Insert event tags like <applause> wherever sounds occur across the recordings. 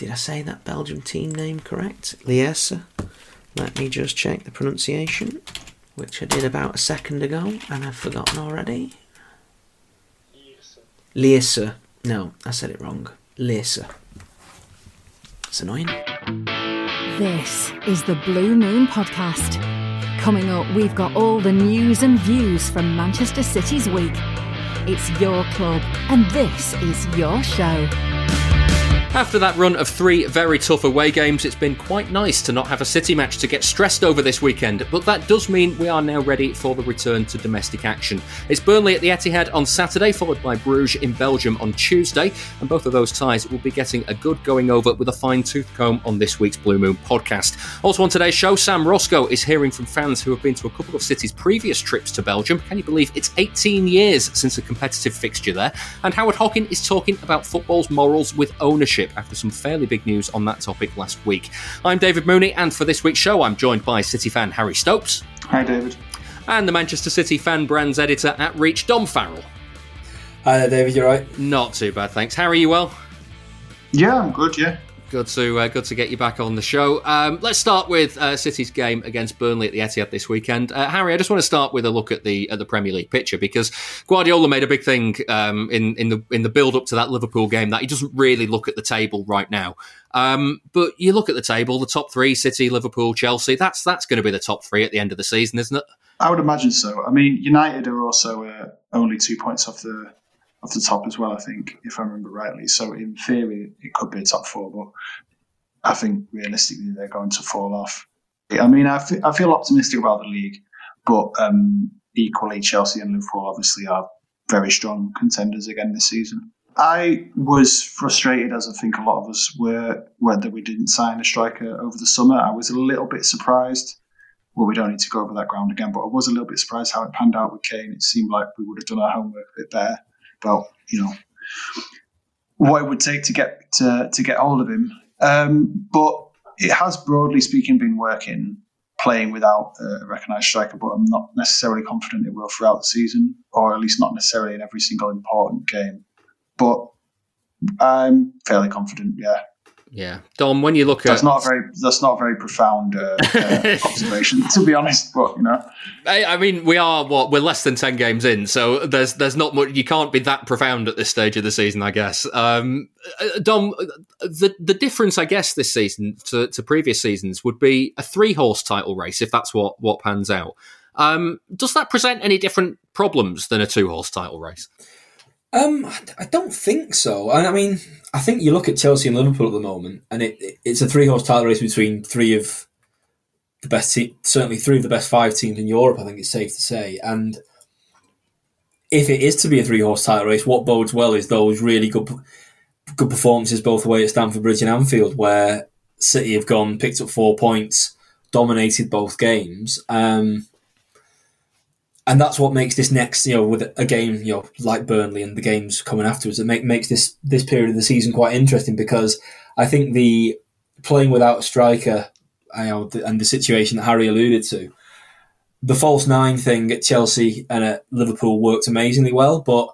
Did I say that Belgium team name correct? Lierse. Let me just check the pronunciation, which I did about a second ago and I've forgotten already. Lierse. No, I said it wrong. Lierse. It's annoying. This is the Blue Moon Podcast. Coming up, we've got all the news and views from Manchester City's week. It's your club, and this is your show. After that run of three very tough away games, it's been quite nice to not have a City match to get stressed over this weekend, but that does mean we are now ready for the return to domestic action. It's Burnley at the Etihad on Saturday, followed by Bruges in Belgium on Tuesday, and both of those ties will be getting a good going over with a fine tooth comb on this week's Blue Moon podcast. Also on today's show, Sam Roscoe is hearing from fans who have been to a couple of City's previous trips to Belgium. Can you believe it's 18 years since a competitive fixture there? And Howard Hockin is talking about football's morals with ownership after some fairly big news on that topic last week. I'm David Mooney, and for this week's show, I'm joined by City fan Harry Stopes. Hi, David. And the Manchester City fan brands editor at Reach, Dom Farrell. Hi there, David. You're right? Not too bad, thanks. Harry, you well? Yeah, I'm good. Yeah. Good to uh, good to get you back on the show. Um, let's start with uh, City's game against Burnley at the Etihad this weekend. Uh, Harry, I just want to start with a look at the at the Premier League picture because Guardiola made a big thing um, in in the in the build up to that Liverpool game that he doesn't really look at the table right now. Um, but you look at the table, the top three: City, Liverpool, Chelsea. That's that's going to be the top three at the end of the season, isn't it? I would imagine so. I mean, United are also uh, only two points off the off the top as well. I think, if I remember rightly. So in theory, it could be a top four, but I think realistically they're going to fall off. I mean, I, f- I feel optimistic about the league, but um, equally, Chelsea and Liverpool obviously are very strong contenders again this season. I was frustrated, as I think a lot of us were, whether we didn't sign a striker over the summer. I was a little bit surprised. Well, we don't need to go over that ground again, but I was a little bit surprised how it panned out with Kane. It seemed like we would have done our homework a bit better about, you know, what it would take to get to, to get hold of him. Um, but it has, broadly speaking, been working playing without a recognised striker, but I'm not necessarily confident it will throughout the season, or at least not necessarily in every single important game. But I'm fairly confident, yeah. Yeah, Dom. When you look that's at not a very that's not a very profound uh, uh, <laughs> observation, <laughs> to be honest. But you know, I, I, mean, we are what we're less than ten games in, so there's there's not much. You can't be that profound at this stage of the season, I guess. Um, uh, Dom, the the difference, I guess, this season to, to previous seasons would be a three horse title race if that's what what pans out. Um, does that present any different problems than a two horse title race? Um, I don't think so. I mean, I think you look at Chelsea and Liverpool at the moment, and it, it's a three horse title race between three of the best, te- certainly three of the best five teams in Europe. I think it's safe to say. And if it is to be a three horse title race, what bodes well is those really good, good performances both away at Stamford Bridge and Anfield, where City have gone, picked up four points, dominated both games. Um, and that's what makes this next, you know, with a game, you know, like Burnley and the games coming afterwards, it make, makes this this period of the season quite interesting because I think the playing without a striker, you know, and the situation that Harry alluded to, the false nine thing at Chelsea and at Liverpool worked amazingly well, but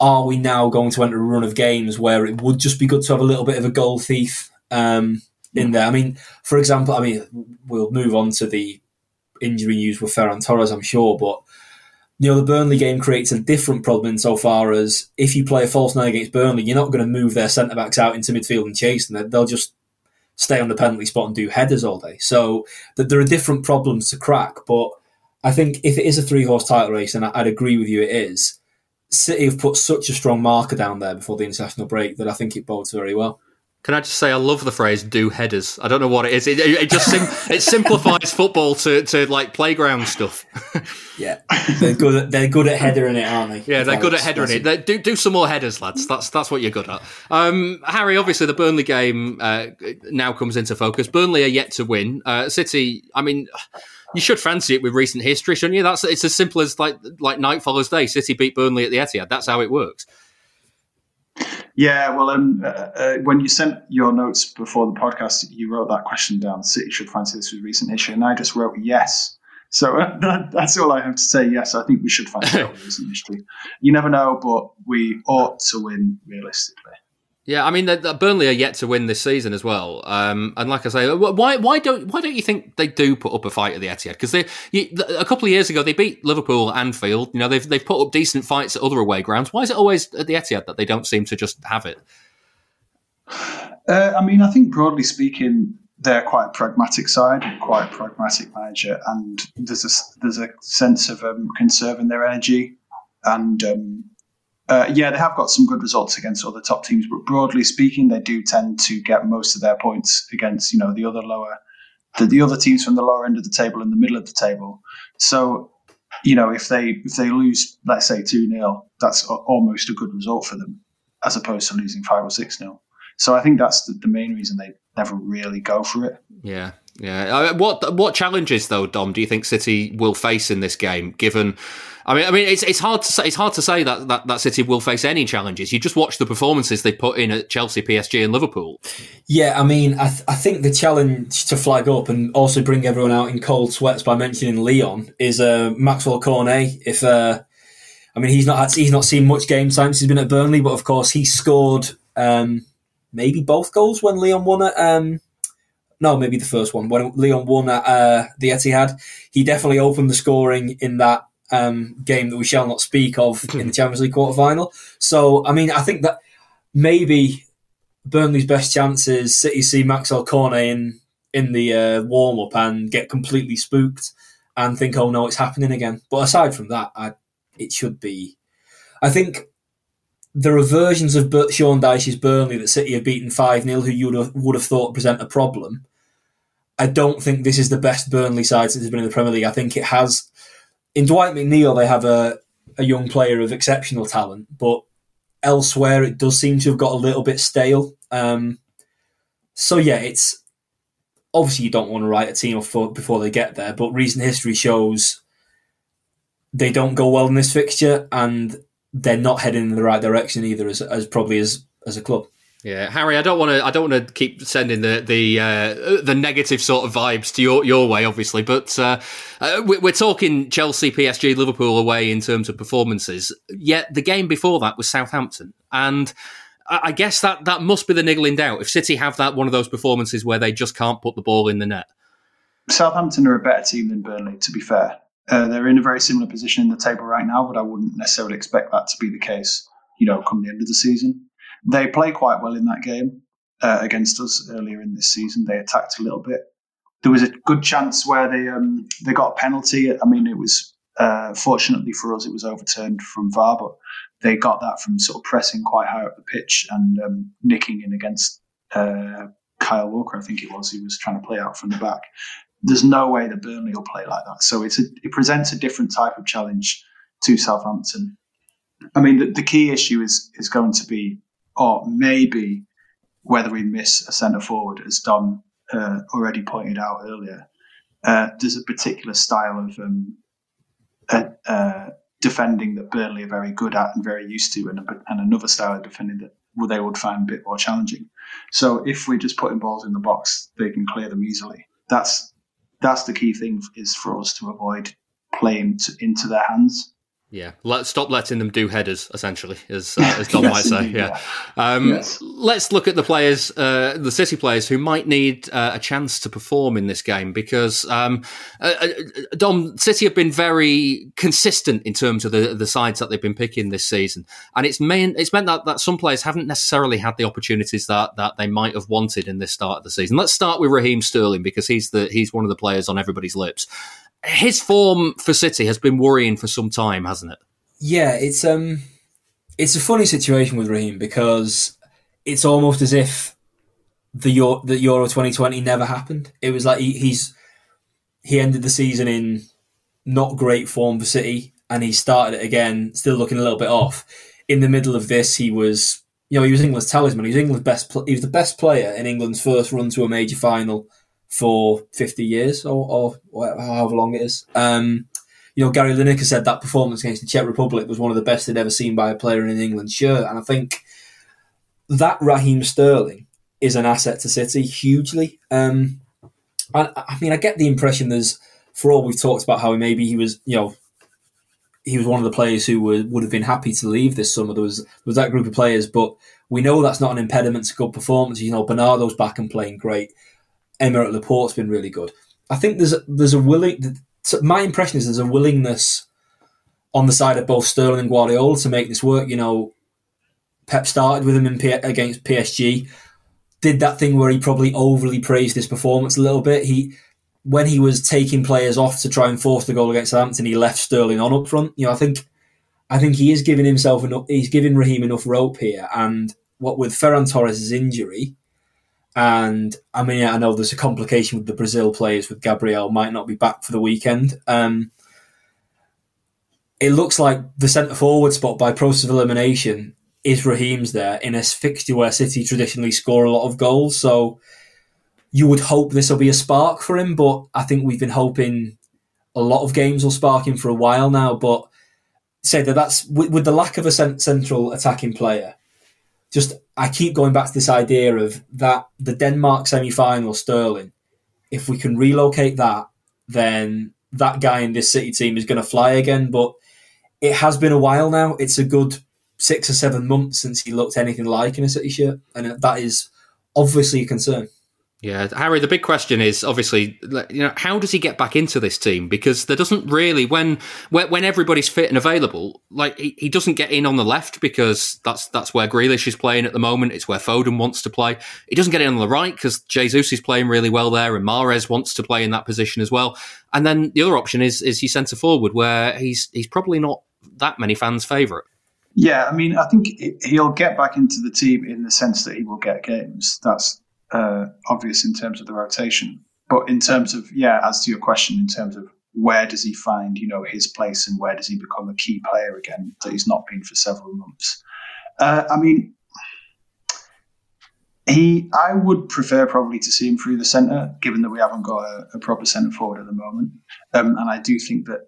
are we now going to enter a run of games where it would just be good to have a little bit of a goal thief um, in there? I mean, for example, I mean, we'll move on to the injury news with Ferran Torres, I'm sure, but you know, the Burnley game creates a different problem insofar as if you play a false nine against Burnley, you're not going to move their centre backs out into midfield and chase them. They'll just stay on the penalty spot and do headers all day. So that there are different problems to crack. But I think if it is a three horse title race, and I'd agree with you, it is. City have put such a strong marker down there before the international break that I think it bodes very well. Can I just say I love the phrase "do headers"? I don't know what it is. It, it just sim- <laughs> it simplifies football to, to like playground stuff. <laughs> yeah, they're good. At, they're good at headering it, aren't they? Yeah, they're good at headering it. They, do do some more headers, lads. That's that's what you're good at. Um, Harry, obviously the Burnley game uh, now comes into focus. Burnley are yet to win. Uh, City, I mean. You should fancy it with recent history, shouldn't you? That's it's as simple as like like night follows day. City beat Burnley at the Etihad. That's how it works. Yeah, well, um, uh, uh, when you sent your notes before the podcast, you wrote that question down. City should fancy this with recent issue, and I just wrote yes. So uh, <laughs> that, that's all I have to say. Yes, I think we should fancy it with recent history. You never know, but we ought to win realistically. Yeah, I mean, Burnley are yet to win this season as well. Um, and like I say, why why don't why don't you think they do put up a fight at the Etihad? Because they you, a couple of years ago they beat Liverpool Anfield. You know, they've they've put up decent fights at other away grounds. Why is it always at the Etihad that they don't seem to just have it? Uh, I mean, I think broadly speaking, they're quite a pragmatic side, quite a pragmatic manager, and there's a there's a sense of um, conserving their energy and. Um, uh, yeah, they have got some good results against other top teams, but broadly speaking, they do tend to get most of their points against you know the other lower, the, the other teams from the lower end of the table and the middle of the table. So, you know, if they if they lose, let's say two 0 that's a, almost a good result for them, as opposed to losing five or six 0 So I think that's the, the main reason they never really go for it. Yeah, yeah. Uh, what what challenges though, Dom? Do you think City will face in this game? Given I mean, I mean, it's it's hard to say. It's hard to say that, that that City will face any challenges. You just watch the performances they put in at Chelsea, PSG, and Liverpool. Yeah, I mean, I, th- I think the challenge to flag up and also bring everyone out in cold sweats by mentioning Lyon is uh, Maxwell Cornet. If uh, I mean, he's not had, he's not seen much game time since he's been at Burnley, but of course he scored um, maybe both goals when Lyon won it. Um, no, maybe the first one when Lyon won at uh, the Etihad. He definitely opened the scoring in that um, game that we shall not speak of <laughs> in the Champions League quarter final. So, I mean, I think that maybe Burnley's best chance is City see Maxwell Cornet in in the uh, warm up and get completely spooked and think, oh no, it's happening again. But aside from that, I, it should be. I think there are versions of Sean Dyche's Burnley that City have beaten 5 0 who you would have, would have thought present a problem. I don't think this is the best Burnley side since it's been in the Premier League. I think it has in Dwight McNeil, they have a, a young player of exceptional talent, but elsewhere it does seem to have got a little bit stale. Um, so yeah, it's obviously you don't want to write a team off before they get there, but recent history shows they don't go well in this fixture, and they're not heading in the right direction either, as, as probably as as a club. Yeah, Harry, I don't want to. I don't want to keep sending the the uh, the negative sort of vibes to your your way, obviously. But uh, uh, we're talking Chelsea, PSG, Liverpool away in terms of performances. Yet the game before that was Southampton, and I guess that that must be the niggling doubt. If City have that one of those performances where they just can't put the ball in the net, Southampton are a better team than Burnley. To be fair, uh, they're in a very similar position in the table right now, but I wouldn't necessarily expect that to be the case. You know, come the end of the season. They play quite well in that game uh, against us earlier in this season. They attacked a little bit. There was a good chance where they um, they got a penalty. I mean, it was uh, fortunately for us, it was overturned from VAR, but they got that from sort of pressing quite high up the pitch and um, nicking in against uh, Kyle Walker. I think it was. He was trying to play out from the back. There's no way that Burnley will play like that. So it's a, it presents a different type of challenge to Southampton. I mean, the, the key issue is is going to be or maybe whether we miss a centre forward, as Dom uh, already pointed out earlier. Uh, there's a particular style of um, uh, defending that Burnley are very good at and very used to, and, and another style of defending that they would find a bit more challenging. So if we're just putting balls in the box, they can clear them easily. That's that's the key thing is for us to avoid playing to, into their hands. Yeah, let's stop letting them do headers, essentially, as, uh, as <laughs> Don yes, might say. Yeah. Um, yes. Let's look at the players, uh, the City players, who might need uh, a chance to perform in this game because um, uh, uh, Dom City have been very consistent in terms of the, the sides that they've been picking this season, and it's meant it's meant that, that some players haven't necessarily had the opportunities that, that they might have wanted in this start of the season. Let's start with Raheem Sterling because he's the he's one of the players on everybody's lips his form for City has been worrying for some time, hasn't it? Yeah, it's um, it's a funny situation with Raheem because it's almost as if the Euro, the Euro 2020 never happened. It was like he, he's he ended the season in not great form for City, and he started it again, still looking a little bit off. In the middle of this, he was you know he was England's talisman. He was England's best. He was the best player in England's first run to a major final for 50 years or, or however long it is. Um, you know, Gary Lineker said that performance against the Czech Republic was one of the best they'd ever seen by a player in an England shirt. And I think that Raheem Sterling is an asset to City hugely. Um, I, mean, I get the impression there's, for all we've talked about how maybe he was, you know, he was one of the players who would, would have been happy to leave this summer. There was there was that group of players, but we know that's not an impediment to good performance. You know, Bernardo's back and playing great. Aymeric Laporte's been really good. I think there's a, there's a willing. My impression is there's a willingness on the side of both Sterling and Guardiola to make this work. You know, Pep started with him in P- against PSG, did that thing where he probably overly praised his performance a little bit. He when he was taking players off to try and force the goal against Southampton, he left Sterling on up front. You know, I think I think he is giving himself enough. He's giving Raheem enough rope here, and what with Ferran Torres' injury, and I mean, I know there's a complication with the Brazil players with Gabriel might not be back for the weekend. Um, it looks like the centre forward spot by process of elimination is Raheem's there in a fixture where City traditionally score a lot of goals. So you would hope this will be a spark for him, but I think we've been hoping a lot of games will spark him for a while now. But say that that's with, with the lack of a central attacking player just I keep going back to this idea of that the Denmark semi final Sterling. If we can relocate that, then that guy in this City team is going to fly again. But it has been a while now. It's a good six or seven months since he looked anything like in a City shirt, and that is obviously a concern. Yeah, Harry. The big question is obviously, you know, how does he get back into this team? Because there doesn't really when when everybody's fit and available, like he, he doesn't get in on the left because that's that's where Grealish is playing at the moment. It's where Foden wants to play. He doesn't get in on the right because Jesus is playing really well there, and Mahrez wants to play in that position as well. And then the other option is is he centre forward, where he's he's probably not that many fans' favourite. Yeah, I mean, I think he'll get back into the team in the sense that he will get games. That's uh, obvious in terms of the rotation. But in terms of, yeah, as to your question, in terms of where does he find, you know, his place and where does he become a key player again that he's not been for several months? Uh, I mean, he, I would prefer probably to see him through the centre, given that we haven't got a, a proper centre forward at the moment. Um, and I do think that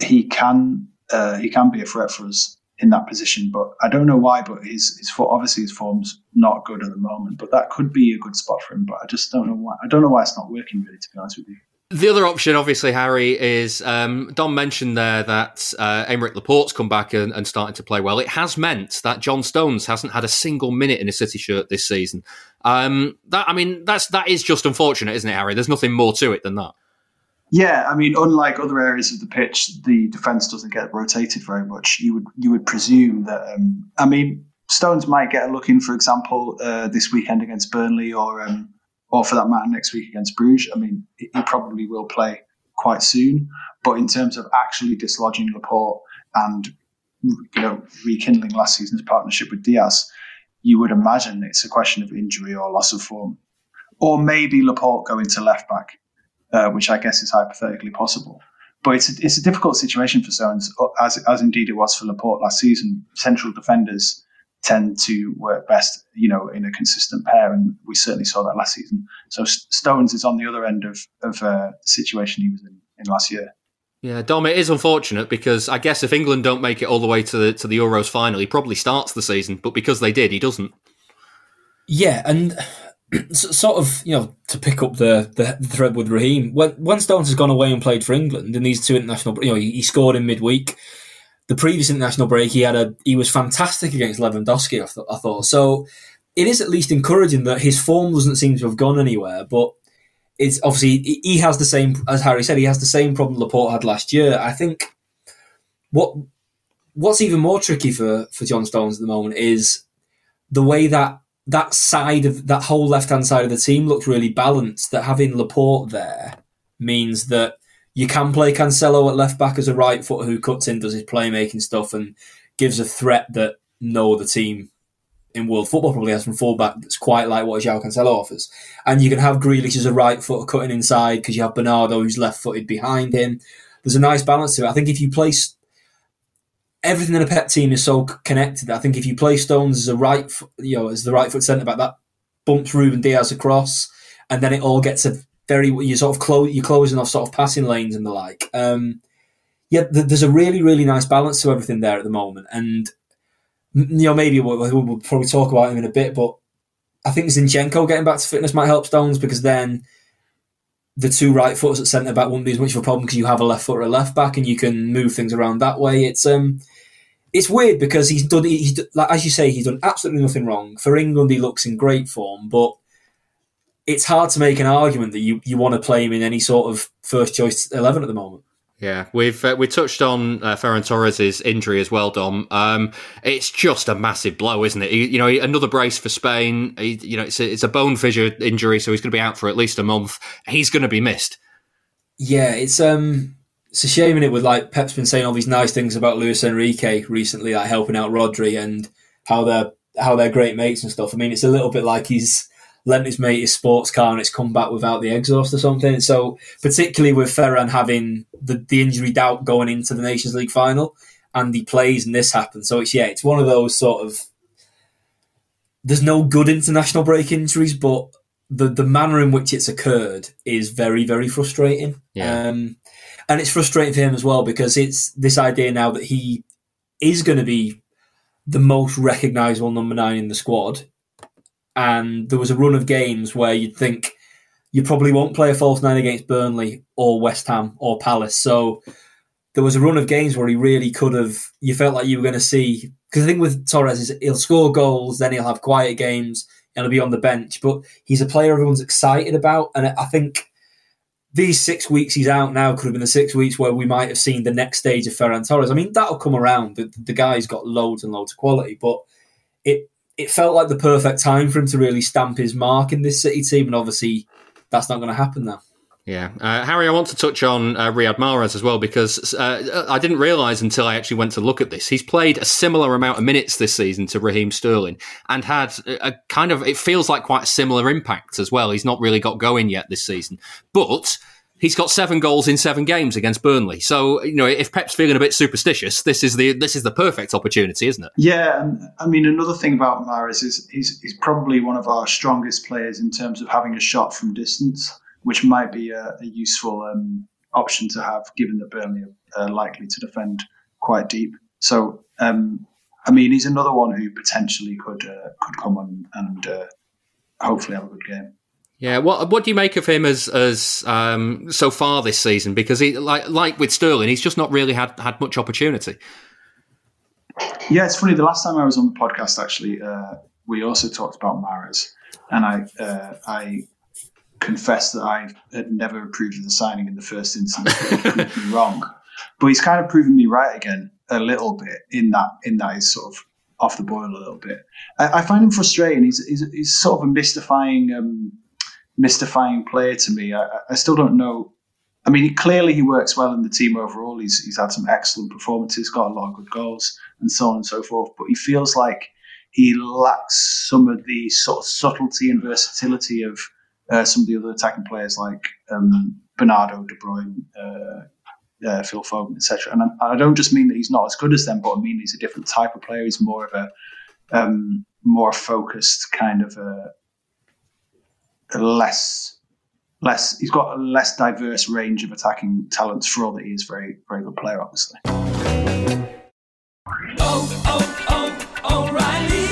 he can, uh, he can be a threat for us in that position. But I don't know why. But his his obviously his form's not good at the moment. But that could be a good spot for him. But I just don't know why. I don't know why it's not working really. To be honest with you. The other option, obviously, Harry, is um, Dom mentioned there that uh, Laporte's come back and, and starting to play well. It has meant that John Stones hasn't had a single minute in a City shirt this season. Um, that I mean, that's that is just unfortunate, isn't it, Harry? There's nothing more to it than that. Yeah, I mean, unlike other areas of the pitch, the defence doesn't get rotated very much. You would you would presume that. Um, I mean, Stones might get a look in, for example, uh, this weekend against Burnley, or um, or for that matter, next week against Bruges. I mean, he probably will play quite soon. But in terms of actually dislodging Laporte and you know rekindling last season's partnership with Dias, you would imagine it's a question of injury or loss of form, or maybe Laporte going to left back uh, which I guess is hypothetically possible. But it's a, it's a difficult situation for Stones, as as indeed it was for Laporte last season. Central defenders tend to work best, you know, in a consistent pair, and we certainly saw that last season. So Stones is on the other end of of uh, the situation he was in, in last year. Yeah, Dom, it is unfortunate because I guess if England don't make it all the way to the to the Euros final, he probably starts the season. But because they did, he doesn't. Yeah, and <clears throat> sort of, you know, to pick up the, the thread with Raheem, when, when Stones has gone away and played for England in these two international, you know, he, scored in midweek. The previous international break, he had a he was fantastic against Lewandowski. I, th- I thought so. It is at least encouraging that his form doesn't seem to have gone anywhere, but it's obviously he has the same as Harry said. He has the same problem Laporte had last year. I think what what's even more tricky for for John Stones at the moment is the way that that side of that whole left hand side of the team looked really balanced. That having Laporte there means that you can play Cancelo at left back as a right foot who cuts in, does his playmaking stuff, and gives a threat that no other team in world football probably has from fullback that's quite like what João Cancelo offers. And you can have Grealish as a right foot cutting inside because you have Bernardo who's left footed behind him. There's a nice balance to it. I think if you place everything in a Pep team is so connected. I think if you play Stones as a right, you know, as the right foot centre back, that bumps Ruben Dias across, and then it all gets a very you sort of close you're closing off sort of passing lanes and the like. Um, yeah, there's a really really nice balance to everything there at the moment, and you know maybe we'll, we'll probably talk about him in a bit, but I think Zinchenko getting back to fitness might help Stones because then the two right footers at centre back won't be as much of a problem because you have a left footer, a left back, and you can move things around that way. It's um, it's weird because he's done he's like as you say he's done absolutely nothing wrong for England. He looks in great form, but it's hard to make an argument that you, you want to play him in any sort of first choice eleven at the moment. Yeah, we've uh, we touched on uh, Ferran Torres' injury as well, Dom. Um, it's just a massive blow, isn't it? He, you know, another brace for Spain. He, you know, it's a, it's a bone fissure injury, so he's going to be out for at least a month. He's going to be missed. Yeah, it's um, it's a shame in it with like Pep's been saying all these nice things about Luis Enrique recently, like helping out Rodri and how they're how they're great mates and stuff. I mean, it's a little bit like he's lent his mate his sports car and it's come back without the exhaust or something. So particularly with Ferran having the, the injury doubt going into the Nations League final and he plays and this happens. So it's yeah, it's one of those sort of there's no good international break injuries, but the the manner in which it's occurred is very very frustrating. Yeah. Um, and it's frustrating for him as well because it's this idea now that he is going to be the most recognisable number nine in the squad. And there was a run of games where you'd think you probably won't play a false nine against Burnley or West Ham or Palace. So there was a run of games where he really could have. You felt like you were going to see because the thing with Torres is he'll score goals, then he'll have quiet games, and he'll be on the bench. But he's a player everyone's excited about, and I think these six weeks he's out now could have been the six weeks where we might have seen the next stage of Ferran Torres. I mean, that'll come around. The, the guy's got loads and loads of quality, but it it felt like the perfect time for him to really stamp his mark in this City team, and obviously that's not going to happen now. Yeah, uh, Harry, I want to touch on uh, Riyad Mahrez as well because uh, I didn't realise until I actually went to look at this. He's played a similar amount of minutes this season to Raheem Sterling and had a, kind of, it feels like quite a similar impact as well. He's not really got going yet this season, but he's got seven goals in seven games against Burnley. So you know, if Pep's feeling a bit superstitious, this is the this is the perfect opportunity, isn't it? Yeah, I mean another thing about Mahrez is he's he's probably one of our strongest players in terms of having a shot from distance which might be a, a useful um, option to have, given that Burnley are likely to defend quite deep. So, um, I mean, he's another one who potentially could uh, could come on and uh, hopefully have a good game. Yeah, what what do you make of him as as um, so far this season? Because he like like with Sterling, he's just not really had had much opportunity. Yeah, it's funny. The last time I was on the podcast, actually, uh, we also talked about Mahrez, and I uh, I confess that I had never approved of the signing in the first instance. proved me wrong, but he's kind of proven me right again a little bit in that in that he's sort of off the boil a little bit. I, I find him frustrating. He's, he's, he's sort of a mystifying um, mystifying player to me. I, I still don't know. I mean, he, clearly he works well in the team overall. He's he's had some excellent performances, got a lot of good goals, and so on and so forth. But he feels like he lacks some of the sort of subtlety and versatility of uh, some of the other attacking players like um, Bernardo, De Bruyne, uh, uh, Phil Foden, etc. And I, I, don't just mean that he's not as good as them, but I mean he's a different type of player. He's more of a um, more focused kind of a, less less. He's got a less diverse range of attacking talents for all that he is very very good player, obviously. Oh, oh, oh, O'Reilly!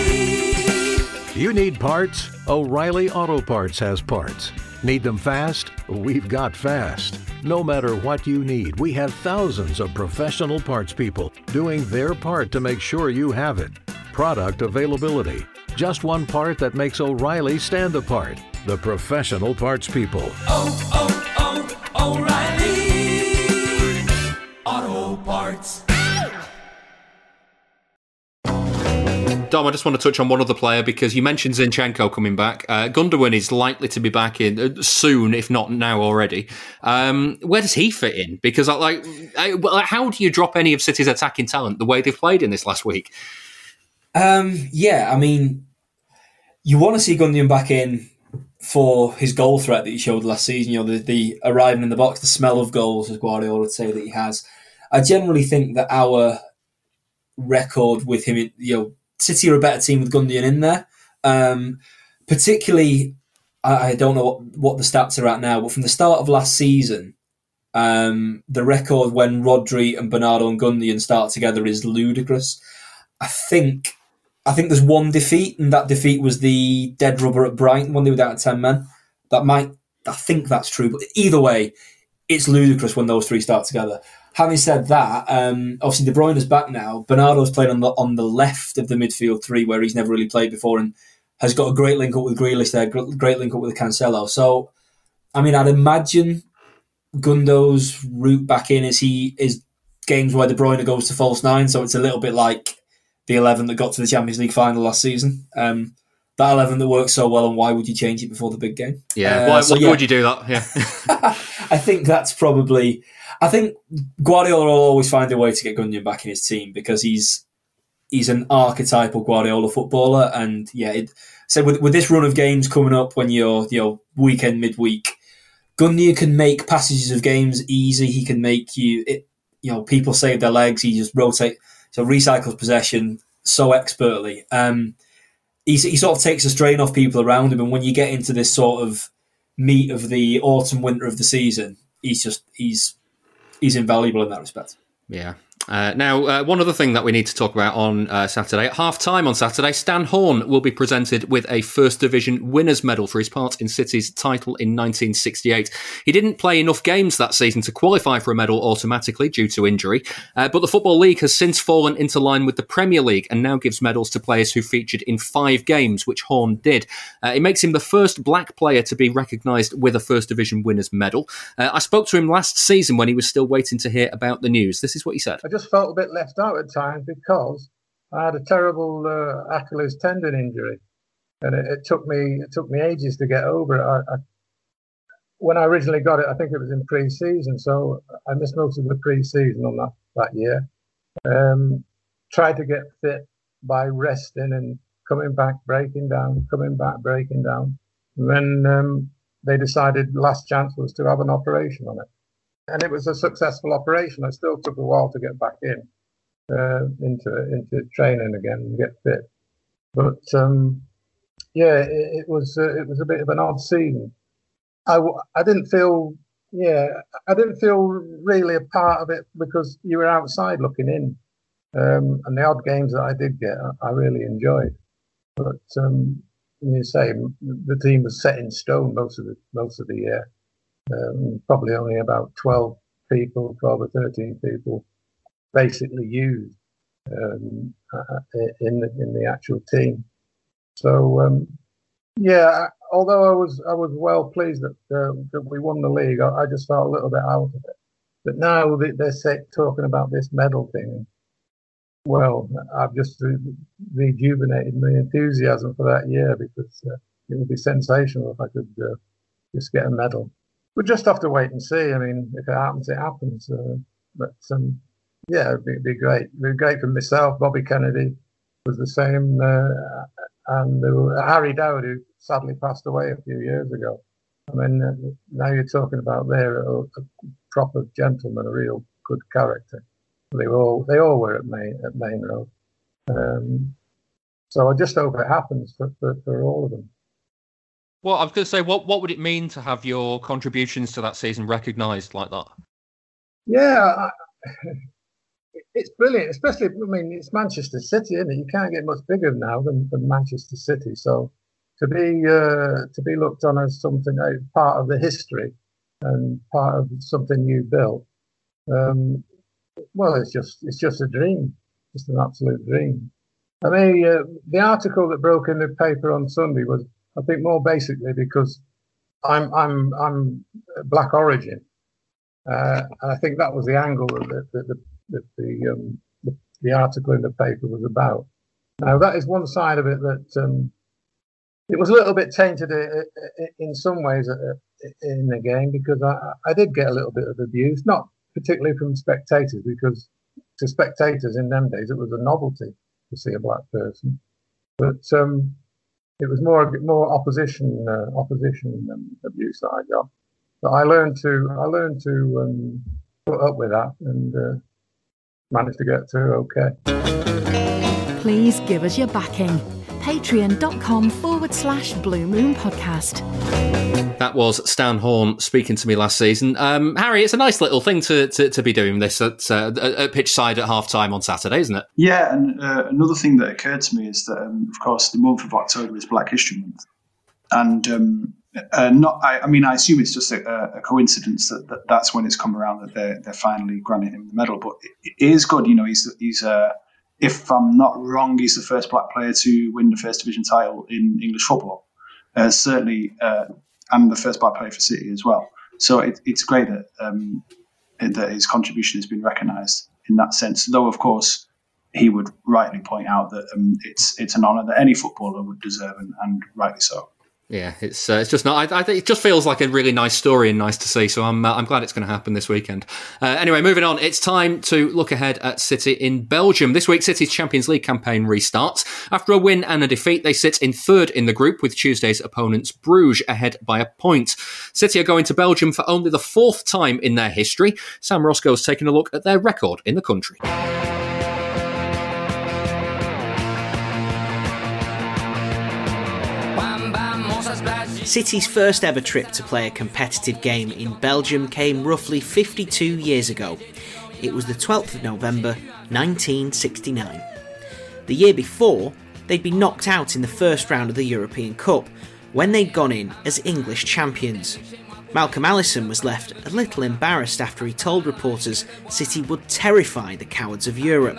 You need parts. O'Reilly Auto Parts has parts. Need them fast? We've got fast. No matter what you need, we have thousands of professional parts people doing their part to make sure you have it. Product availability. Just one part that makes O'Reilly stand apart. The professional parts people. Oh, oh, oh, O'Reilly Auto Parts. Dom, I just want to touch on one other player because you mentioned Zinchenko coming back. Uh, Gundogan is likely to be back in uh, soon, if not now already. Um, where does he fit in? Because, like, I, how do you drop any of City's attacking talent the way they've played in this last week? Um, yeah, I mean, you want to see Gundogan back in for his goal threat that he showed last season. You know, the, the arriving in the box, the smell of goals, as Guardiola would say that he has. I generally think that our record with him, you know, City are a better team with Gundogan in there. Um, particularly, I, I, don't know what, what the stats are at now, but from the start of last season, um, the record when Rodri and Bernardo and Gundogan start together is ludicrous. I think I think there's one defeat, and that defeat was the dead rubber at Brighton when they were down to ten men. That might, I think that's true, but either way, it's ludicrous when those three start together. Having said that, um, obviously De Bruyne is back now. Bernardo's played on the on the left of the midfield three, where he's never really played before, and has got a great link up with Grealish there, great link up with Cancelo. So, I mean, I'd imagine Gundo's route back in is he is games where De Bruyne goes to false nine, so it's a little bit like the eleven that got to the Champions League final last season. Um, that eleven that worked so well, and why would you change it before the big game? Yeah, uh, why, so, why yeah. would you do that? Yeah, <laughs> I think that's probably. I think Guardiola will always find a way to get Gundogan back in his team because he's he's an archetypal Guardiola footballer, and yeah, it, so with, with this run of games coming up when you're you know weekend midweek, Gundogan can make passages of games easy. He can make you it, you know people save their legs. He just rotate so recycles possession so expertly. Um, he, he sort of takes a strain off people around him, and when you get into this sort of meat of the autumn winter of the season, he's just he's he's invaluable in that respect. Yeah, uh, now, uh, one other thing that we need to talk about on uh, Saturday, at half time on Saturday, Stan Horne will be presented with a First Division Winners' Medal for his part in City's title in 1968. He didn't play enough games that season to qualify for a medal automatically due to injury, uh, but the Football League has since fallen into line with the Premier League and now gives medals to players who featured in five games, which Horne did. Uh, it makes him the first black player to be recognised with a First Division Winners' Medal. Uh, I spoke to him last season when he was still waiting to hear about the news. This is what he said just felt a bit left out at times because I had a terrible uh, Achilles tendon injury, and it, it, took me it took me ages to get over it. I, I, when I originally got it, I think it was in pre-season, so I missed most of the pre-season on that that year. Um, tried to get fit by resting and coming back, breaking down, coming back, breaking down. And then um, they decided last chance was to have an operation on it and it was a successful operation. I still took a while to get back in uh, into into training again and get fit. But um, yeah, it, it was uh, it was a bit of an odd scene. I, I didn't feel yeah I didn't feel really a part of it because you were outside looking in, um, and the odd games that I did get I, I really enjoyed. But um, you say the team was set in stone most of the most of the year um, probably only about 12 people, 12 or 13 people basically used um, uh, in the in the actual team. So um, yeah, although I was I was well pleased that uh, that we won the league, I, I, just felt a little bit out of it. But now they're talking about this medal thing. Well, I've just rejuvenated my enthusiasm for that year because uh, it would be sensational if I could uh, just get a medal we'll just have to wait and see. I mean, if it happens, it happens. Uh, but um, yeah, it'd be, it'd be, great. It'd be great for myself. Bobby Kennedy was the same, uh, and Harry Dowd, who sadly passed away a few years ago. I mean, uh, now you're talking about there a, a, proper gentleman, a real good character. They were all they all were at Main at Maine Road. Um, so I just hope it happens for, for, for all of them. Well, I was going to say, what what would it mean to have your contributions to that season recognised like that? Yeah, <laughs> it's brilliant. Especially, I mean, it's Manchester City, isn't it? You can't get much bigger now than, than Manchester City. So to be uh, to be looked on as something uh, part of the history and part of something you built, um, well, it's just it's just a dream, just an absolute dream. I mean, uh, the article that broke in the paper on Sunday was I think more basically because I'm I'm I'm black origin, uh, and I think that was the angle that the the, the, the, um, the, the article in the paper was about. Now that is one side of it that um, it was a little bit tainted uh, uh, in some ways uh, in the game because I, I did get a little bit of abuse, not particularly from spectators, because to spectators in them days it was a novelty to see a black person, but um, it was more more opposition uh, opposition um, abuse that I got. But I learned to I learned to um, put up with that and uh, managed to get through okay. Please give us your backing. Patreon.com forward slash Blue Moon Podcast. That was Stan Horne speaking to me last season. Um, Harry, it's a nice little thing to, to, to be doing this at, uh, at pitch side at half time on Saturday, isn't it? Yeah, and uh, another thing that occurred to me is that, um, of course, the month of October is Black History Month. And um, uh, not, I, I, mean, I assume it's just a, a coincidence that, that, that's when it's come around that they're, they're finally granting him the medal. But it, it is good, you know, he's, he's uh, if I'm not wrong, he's the first black player to win the first division title in English football. Uh, certainly, uh, and the first black player for City as well. So it, it's great that um, that his contribution has been recognised in that sense. Though, of course, he would rightly point out that um, it's it's an honour that any footballer would deserve, and, and rightly so. Yeah, it's uh, it's just not. I, I, think it just feels like a really nice story and nice to see. So I'm uh, I'm glad it's going to happen this weekend. Uh, anyway, moving on. It's time to look ahead at City in Belgium. This week, City's Champions League campaign restarts after a win and a defeat. They sit in third in the group with Tuesday's opponents Bruges ahead by a point. City are going to Belgium for only the fourth time in their history. Sam Roscoe's taking a look at their record in the country. City's first ever trip to play a competitive game in Belgium came roughly 52 years ago. It was the 12th of November 1969. The year before, they'd been knocked out in the first round of the European Cup when they'd gone in as English champions. Malcolm Allison was left a little embarrassed after he told reporters City would terrify the cowards of Europe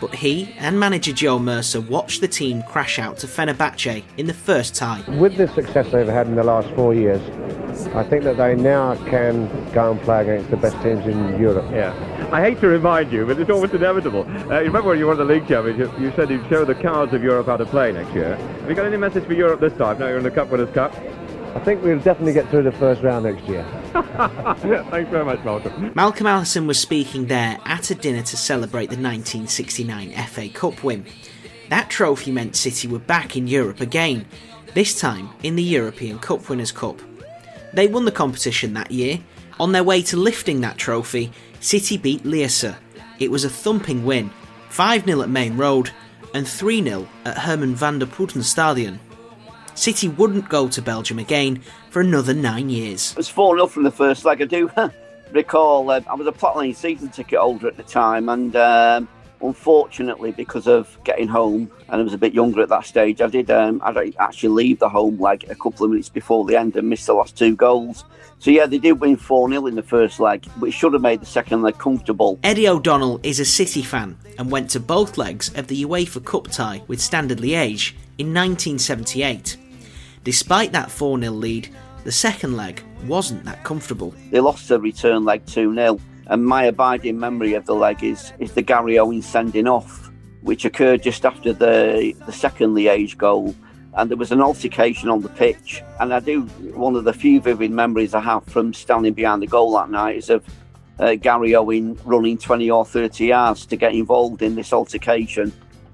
but he and manager Joe Mercer watched the team crash out to Fenerbahce in the first tie. With the success they've had in the last four years, I think that they now can go and play against the best teams in Europe. Yeah. I hate to remind you, but it's almost inevitable. Uh, you remember when you won the league champions, you, you said you'd show the cowards of Europe how to play next year. Have you got any message for Europe this time? Now you're in the Cup Winners' Cup. I think we'll definitely get through the first round next year. <laughs> Thanks very much, Malcolm. Malcolm Allison was speaking there at a dinner to celebrate the 1969 FA Cup win. That trophy meant City were back in Europe again, this time in the European Cup Winners' Cup. They won the competition that year. On their way to lifting that trophy, City beat Lierse. It was a thumping win 5 0 at Maine Road and 3 0 at Herman Vanderpoorten Stadion. City wouldn't go to Belgium again for another nine years. It was 4 0 from the first leg. I do recall uh, I was a Platt Lane season ticket holder at the time, and um, unfortunately, because of getting home, and I was a bit younger at that stage, I did um, I actually leave the home leg a couple of minutes before the end and missed the last two goals. So yeah, they did win 4 0 in the first leg, which should have made the second leg comfortable. Eddie O'Donnell is a City fan and went to both legs of the UEFA Cup tie with Standard Liège in 1978. Despite that 4 0 lead, the second leg wasn't that comfortable. They lost the return leg 2 0, and my abiding memory of the leg is, is the Gary Owen sending off, which occurred just after the, the second Liège goal. And there was an altercation on the pitch. And I do, one of the few vivid memories I have from standing behind the goal that night is of uh, Gary Owen running 20 or 30 yards to get involved in this altercation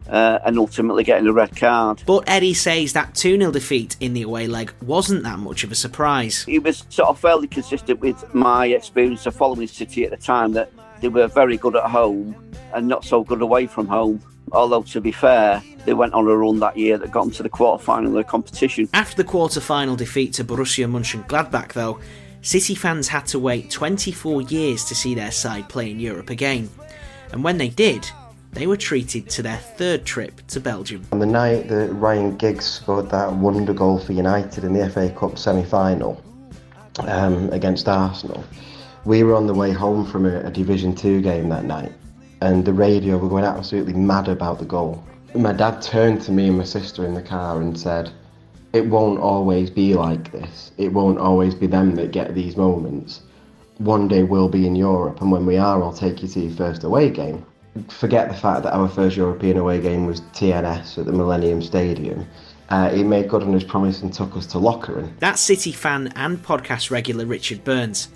uh, and ultimately getting a red card. But Eddie says that 2 0 defeat in the away leg wasn't that much of a surprise. He was sort of fairly consistent with my experience of following City at the time that they were very good at home and not so good away from home. Although, to be fair, they went on a run that year that got them to the quarter final of the competition. After the quarter final defeat to Borussia Mönchengladbach, though, City fans had to wait 24 years to see their side play in Europe again. And when they did, they were treated to their third trip to Belgium. On the night that Ryan Giggs scored that wonder goal for United in the FA Cup semi final um, against Arsenal, we were on the way home from a, a Division 2 game that night, and the radio were going absolutely mad about the goal. My dad turned to me and my sister in the car and said, It won't always be like this. It won't always be them that get these moments. One day we'll be in Europe, and when we are, I'll take you to your first away game forget the fact that our first European away game was TNS at the Millennium Stadium. Uh, he made good on his promise and took us to Lokeren. That's City fan and podcast regular Richard Burns.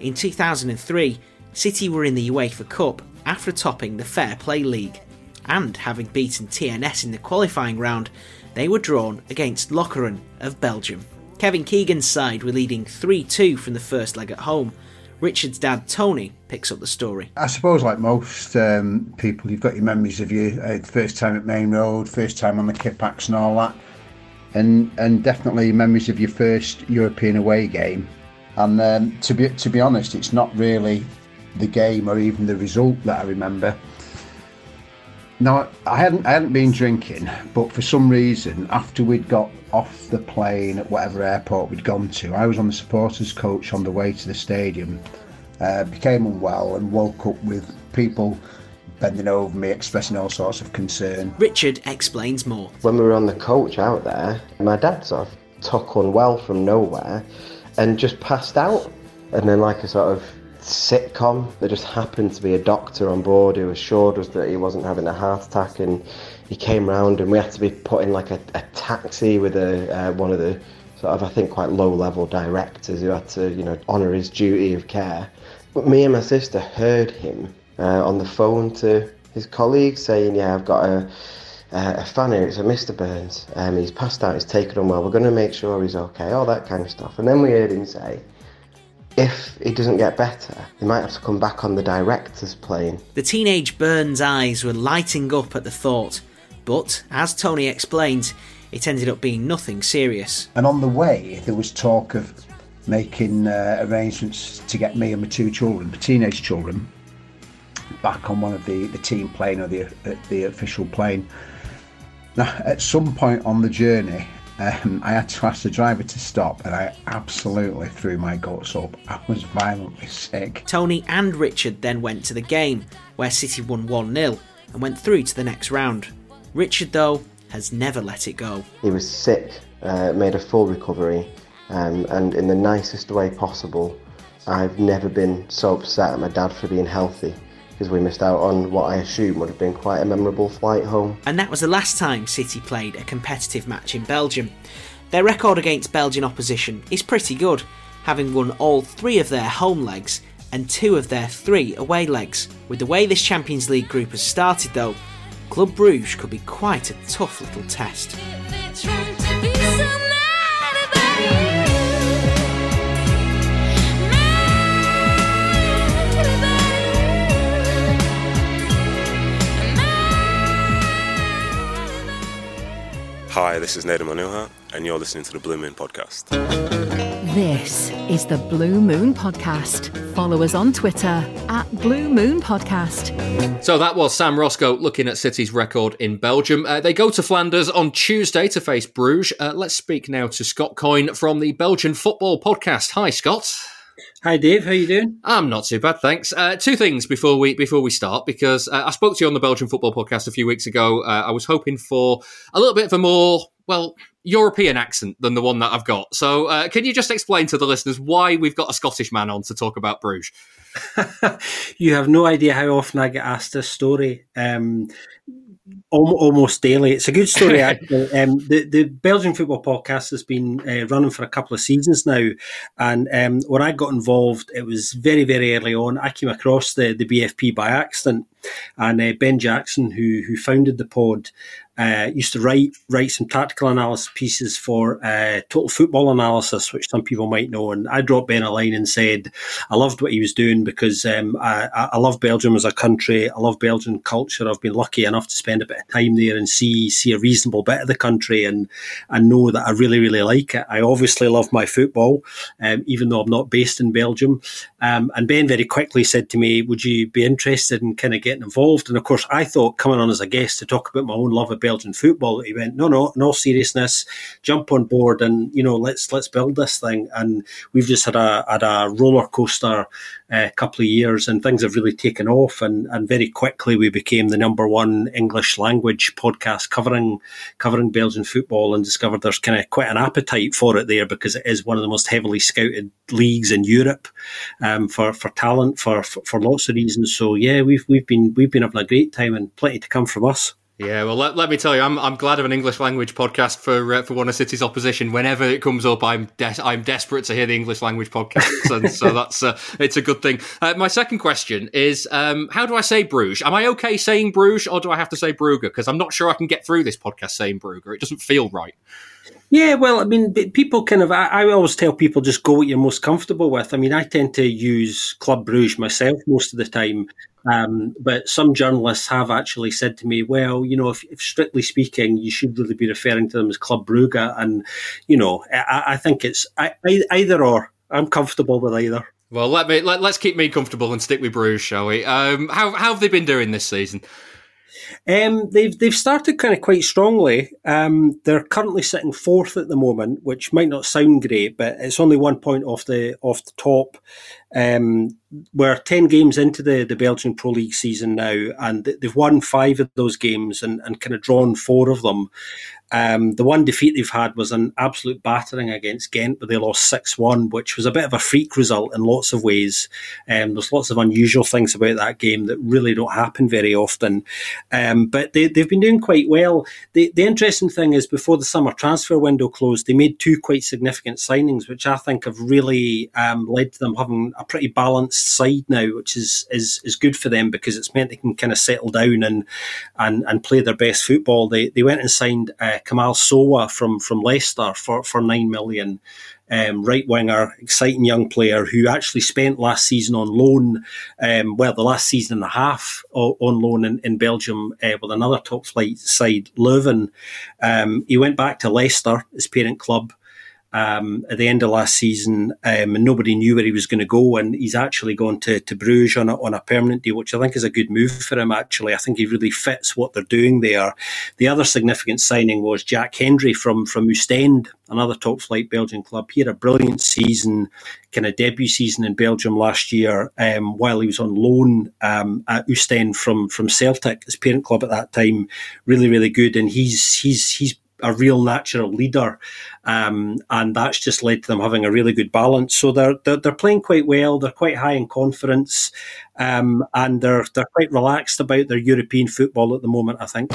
In 2003, City were in the UEFA Cup after topping the Fair Play League and having beaten TNS in the qualifying round they were drawn against Lokeren of Belgium. Kevin Keegan's side were leading 3 2 from the first leg at home. Richard's dad, Tony, picks up the story. I suppose, like most um, people, you've got your memories of your uh, first time at Main Road, first time on the Kippax and all that, and and definitely memories of your first European away game. And um, to be to be honest, it's not really the game or even the result that I remember. No, I hadn't I hadn't been drinking, but for some reason, after we'd got off the plane at whatever airport we'd gone to, I was on the supporters coach on the way to the stadium. Uh, became unwell and woke up with people bending over me, expressing all sorts of concern. Richard explains more. When we were on the coach out there, my dad sort of took unwell from nowhere and just passed out. And then, like a sort of sitcom. There just happened to be a doctor on board who assured us that he wasn't having a heart attack, and he came round, and we had to be put in like a, a taxi with a uh, one of the sort of I think quite low level directors who had to you know honour his duty of care. But me and my sister heard him uh, on the phone to his colleagues saying, "Yeah, I've got a." Uh, a fan here, it's a Mr. Burns. Um, he's passed out, he's taken unwell. We're going to make sure he's okay, all that kind of stuff. And then we heard him say, if it doesn't get better, he might have to come back on the director's plane. The teenage Burns' eyes were lighting up at the thought, but as Tony explained, it ended up being nothing serious. And on the way, there was talk of making uh, arrangements to get me and my two children, the teenage children, back on one of the, the team plane or the, uh, the official plane. Now, at some point on the journey, um, I had to ask the driver to stop, and I absolutely threw my guts up. I was violently sick. Tony and Richard then went to the game, where City won 1 0 and went through to the next round. Richard, though, has never let it go. He was sick, uh, made a full recovery, um, and in the nicest way possible. I've never been so upset at my dad for being healthy because we missed out on what I assume would have been quite a memorable flight home. And that was the last time City played a competitive match in Belgium. Their record against Belgian opposition is pretty good, having won all three of their home legs and two of their three away legs. With the way this Champions League group has started, though, Club Bruges could be quite a tough little test. This is Neda Manuha, and you're listening to the Blue Moon Podcast. This is the Blue Moon Podcast. Follow us on Twitter at Blue Moon Podcast. So that was Sam Roscoe looking at City's record in Belgium. Uh, they go to Flanders on Tuesday to face Bruges. Uh, let's speak now to Scott Coyne from the Belgian Football Podcast. Hi, Scott. Hi, Dave. How you doing? I'm not too bad, thanks. Uh, two things before we before we start, because uh, I spoke to you on the Belgian Football Podcast a few weeks ago. Uh, I was hoping for a little bit of a more well European accent than the one that I've got. So, uh, can you just explain to the listeners why we've got a Scottish man on to talk about Bruges? <laughs> you have no idea how often I get asked this story. Um, almost daily. It's a good story, <laughs> actually. Um, the, the Belgian Football Podcast has been uh, running for a couple of seasons now. And um, when I got involved, it was very, very early on. I came across the, the BFP by accident. And uh, Ben Jackson, who, who founded the pod, uh, used to write write some tactical analysis pieces for uh, Total Football Analysis, which some people might know. And I dropped Ben a line and said I loved what he was doing because um, I, I, love Belgium as a country. I love Belgian culture. I've been lucky enough to spend a bit of time there and see see a reasonable bit of the country and and know that I really really like it. I obviously love my football, um, even though I'm not based in Belgium. Um, and Ben very quickly said to me, "Would you be interested in kind of getting involved?" And of course, I thought coming on as a guest to talk about my own love of Belgium Belgian football. He went, no, no, in all seriousness, jump on board and you know let's let's build this thing. And we've just had a had a roller coaster uh, couple of years, and things have really taken off. And and very quickly we became the number one English language podcast covering covering Belgian football, and discovered there's kind of quite an appetite for it there because it is one of the most heavily scouted leagues in Europe um, for for talent for, for for lots of reasons. So yeah, we've we've been we've been having a great time and plenty to come from us. Yeah, well, let, let me tell you, I'm I'm glad of an English language podcast for uh, for one of City's opposition. Whenever it comes up, I'm I'm desperate to hear the English language podcast, and so <laughs> that's uh, it's a good thing. Uh, my second question is, um, how do I say Bruges? Am I okay saying Bruges, or do I have to say Brugge? Because I'm not sure I can get through this podcast saying Brugge. It doesn't feel right. Yeah, well, I mean, people kind of. I, I, always tell people just go what you're most comfortable with. I mean, I tend to use Club Bruges myself most of the time, um, but some journalists have actually said to me, well, you know, if, if, strictly speaking, you should really be referring to them as Club Brugge. And, you know, I, I think it's I, either or. I'm comfortable with either. Well, let me let, us keep me comfortable and stick with Bruges, shall we? Um, how, how have they been doing this season? Um, they've they've started kind of quite strongly. Um, they're currently sitting fourth at the moment, which might not sound great, but it's only one point off the off the top. Um, we're 10 games into the, the Belgian Pro League season now, and they've won five of those games and, and kind of drawn four of them. Um, the one defeat they've had was an absolute battering against Ghent, where they lost 6 1, which was a bit of a freak result in lots of ways. Um, there's lots of unusual things about that game that really don't happen very often. Um, but they, have been doing quite well. The, the interesting thing is, before the summer transfer window closed, they made two quite significant signings, which I think have really um, led to them having a pretty balanced side now, which is, is, is good for them because it's meant they can kind of settle down and, and, and play their best football. They, they went and signed. Uh, Kamal Sowah from from Leicester for for nine million. Um, right winger, exciting young player who actually spent last season on loan, um, well, the last season and a half on loan in, in Belgium uh, with another top flight side, Leuven. Um, he went back to Leicester, his parent club, um, at the end of last season, um, and nobody knew where he was going to go. And he's actually gone to, to Bruges on a, on a permanent deal, which I think is a good move for him. Actually, I think he really fits what they're doing there. The other significant signing was Jack Hendry from from Ostend, another top flight Belgian club. He had a brilliant season, kind of debut season in Belgium last year, um, while he was on loan um, at Ostend from from Celtic, his parent club at that time. Really, really good, and he's he's he's a real natural leader, um, and that's just led to them having a really good balance. So they're they're, they're playing quite well. They're quite high in confidence, um, and they're they're quite relaxed about their European football at the moment. I think.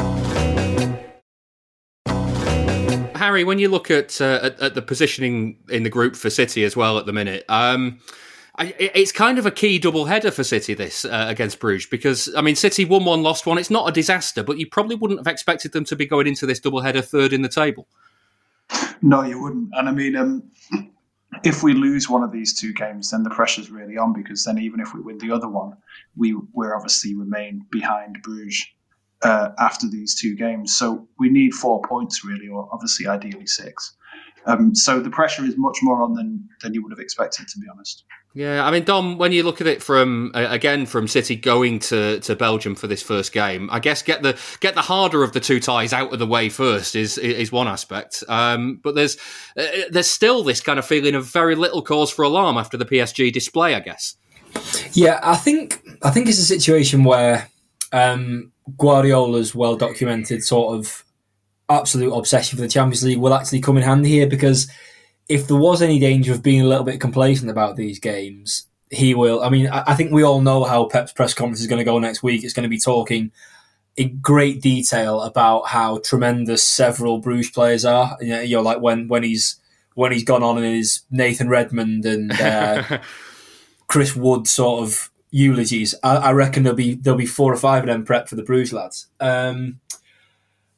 Harry, when you look at, uh, at, at the positioning in the group for City as well at the minute. Um, I, it's kind of a key double header for City this uh, against Bruges because I mean City won one, lost one. It's not a disaster, but you probably wouldn't have expected them to be going into this double header third in the table. No, you wouldn't. And I mean, um, <clears throat> if we lose one of these two games, then the pressure's really on because then even if we win the other one, we we obviously remain behind Bruges uh, after these two games. So we need four points really, or obviously ideally six. Um, so the pressure is much more on than than you would have expected, to be honest. Yeah, I mean, Dom, when you look at it from again from City going to, to Belgium for this first game, I guess get the get the harder of the two ties out of the way first is is one aspect. Um, but there's uh, there's still this kind of feeling of very little cause for alarm after the PSG display, I guess. Yeah, I think I think it's a situation where um, Guardiola's well documented sort of absolute obsession for the Champions League will actually come in handy here because if there was any danger of being a little bit complacent about these games, he will. I mean, I, think we all know how Pep's press conference is going to go next week. It's going to be talking in great detail about how tremendous several Bruges players are. You know, like when when he's when he's gone on in his Nathan Redmond and uh, <laughs> Chris Wood sort of eulogies. I, I, reckon there'll be there'll be four or five of them prep for the Bruges lads. Um,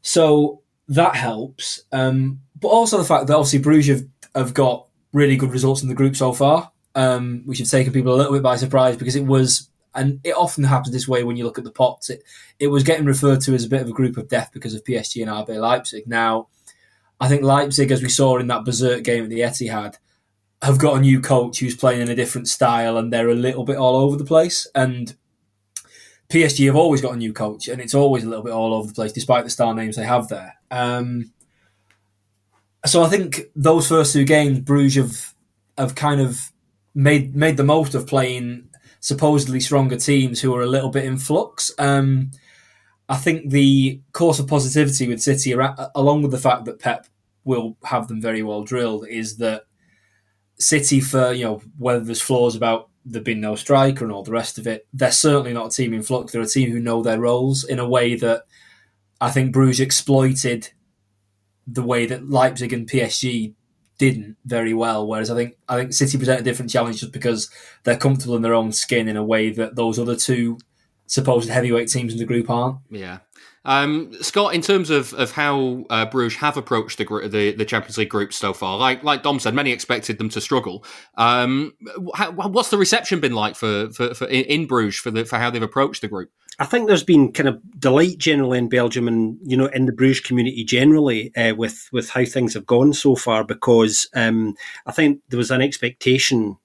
so that helps. Um, but also the fact that obviously Bruges have, have got really good results in the group so far, um, which have taken people a little bit by surprise because it was, and it often happens this way when you look at the pots. It it was getting referred to as a bit of a group of death because of PSG and RB Leipzig. Now, I think Leipzig, as we saw in that berserk game at the Etihad, have got a new coach who's playing in a different style, and they're a little bit all over the place. And PSG have always got a new coach, and it's always a little bit all over the place, despite the star names they have there. Um, so I think those first two games, Bruges have have kind of made made the most of playing supposedly stronger teams who are a little bit in flux. Um, I think the course of positivity with City, along with the fact that Pep will have them very well drilled, is that City, for you know whether there's flaws about there being no striker and all the rest of it, they're certainly not a team in flux. They're a team who know their roles in a way that I think Bruges exploited the way that Leipzig and PSG didn't very well. Whereas I think I think City present a different challenge just because they're comfortable in their own skin in a way that those other two supposed heavyweight teams in the group aren't. Yeah. Um, Scott, in terms of, of how uh, Bruges have approached the, the, the Champions League group so far, like like Dom said, many expected them to struggle. Um, how, what's the reception been like for, for, for in Bruges for the, for how they've approached the group? I think there's been kind of delight generally in Belgium and you know in the Bruges community generally uh, with with how things have gone so far because um, I think there was an expectation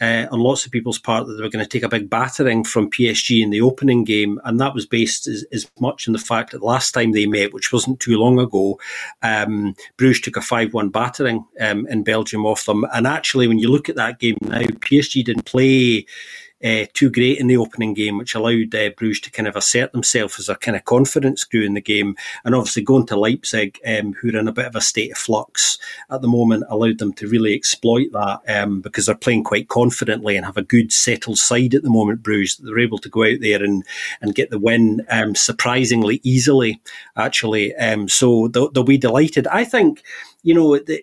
uh, on lots of people's part that they were going to take a big battering from PSG in the opening game, and that was based as, as much on the fact that last time they met, which wasn't too long ago, um, Bruges took a five-one battering um, in Belgium off them, and actually when you look at that game now, PSG didn't play uh, too great in the opening game, which allowed uh, Bruges to kind of assert themselves as a kind of confidence crew in the game. And obviously going to Leipzig, um, who are in a bit of a state of flux at the moment, allowed them to really exploit that um, because they're playing quite confidently and have a good settled side at the moment, Bruges. They're able to go out there and, and get the win um, surprisingly easily, actually. Um, so they'll, they'll, be delighted. I think, you know, the,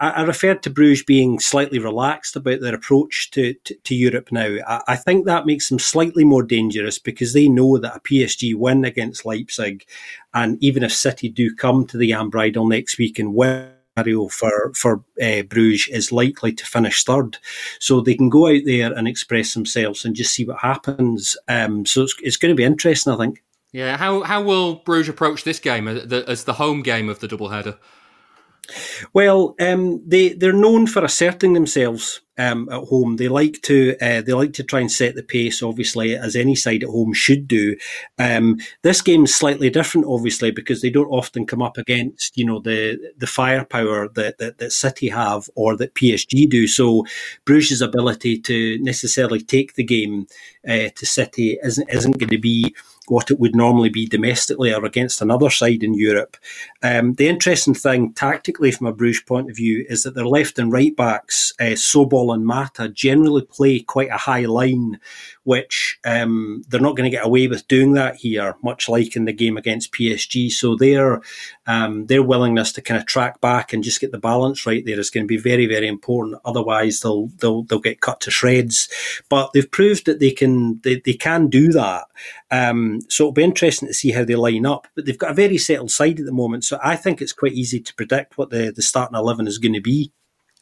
I, referred to Bruges being slightly relaxed about their approach to, to, to Europe now. I, I, think that makes them slightly more dangerous because they know that a PSG win against Leipzig, and even if City do come to the Am next week and win, for for uh, Bruges is likely to finish third, so they can go out there and express themselves and just see what happens. Um, so it's, it's going to be interesting, I think. Yeah, how how will Bruges approach this game as the, as the home game of the doubleheader? Well, um, they they're known for asserting themselves um, at home. They like to uh, they like to try and set the pace, obviously, as any side at home should do. Um, this game is slightly different, obviously, because they don't often come up against you know the the firepower that that, that City have or that PSG do. So Bruges' ability to necessarily take the game uh, to City isn't isn't going to be what it would normally be domestically or against another side in Europe. Um, the interesting thing, tactically, from a Bruges point of view, is that their left and right backs, uh, Sobol and Mata, generally play quite a high line, which um, they're not going to get away with doing that here, much like in the game against PSG. So their um, their willingness to kind of track back and just get the balance right there is going to be very, very important. Otherwise, they'll they'll they'll get cut to shreds. But they've proved that they can they, they can do that. Um, so it'll be interesting to see how they line up. But they've got a very settled side at the moment, so I think it's quite easy to predict what the the starting eleven is going to be.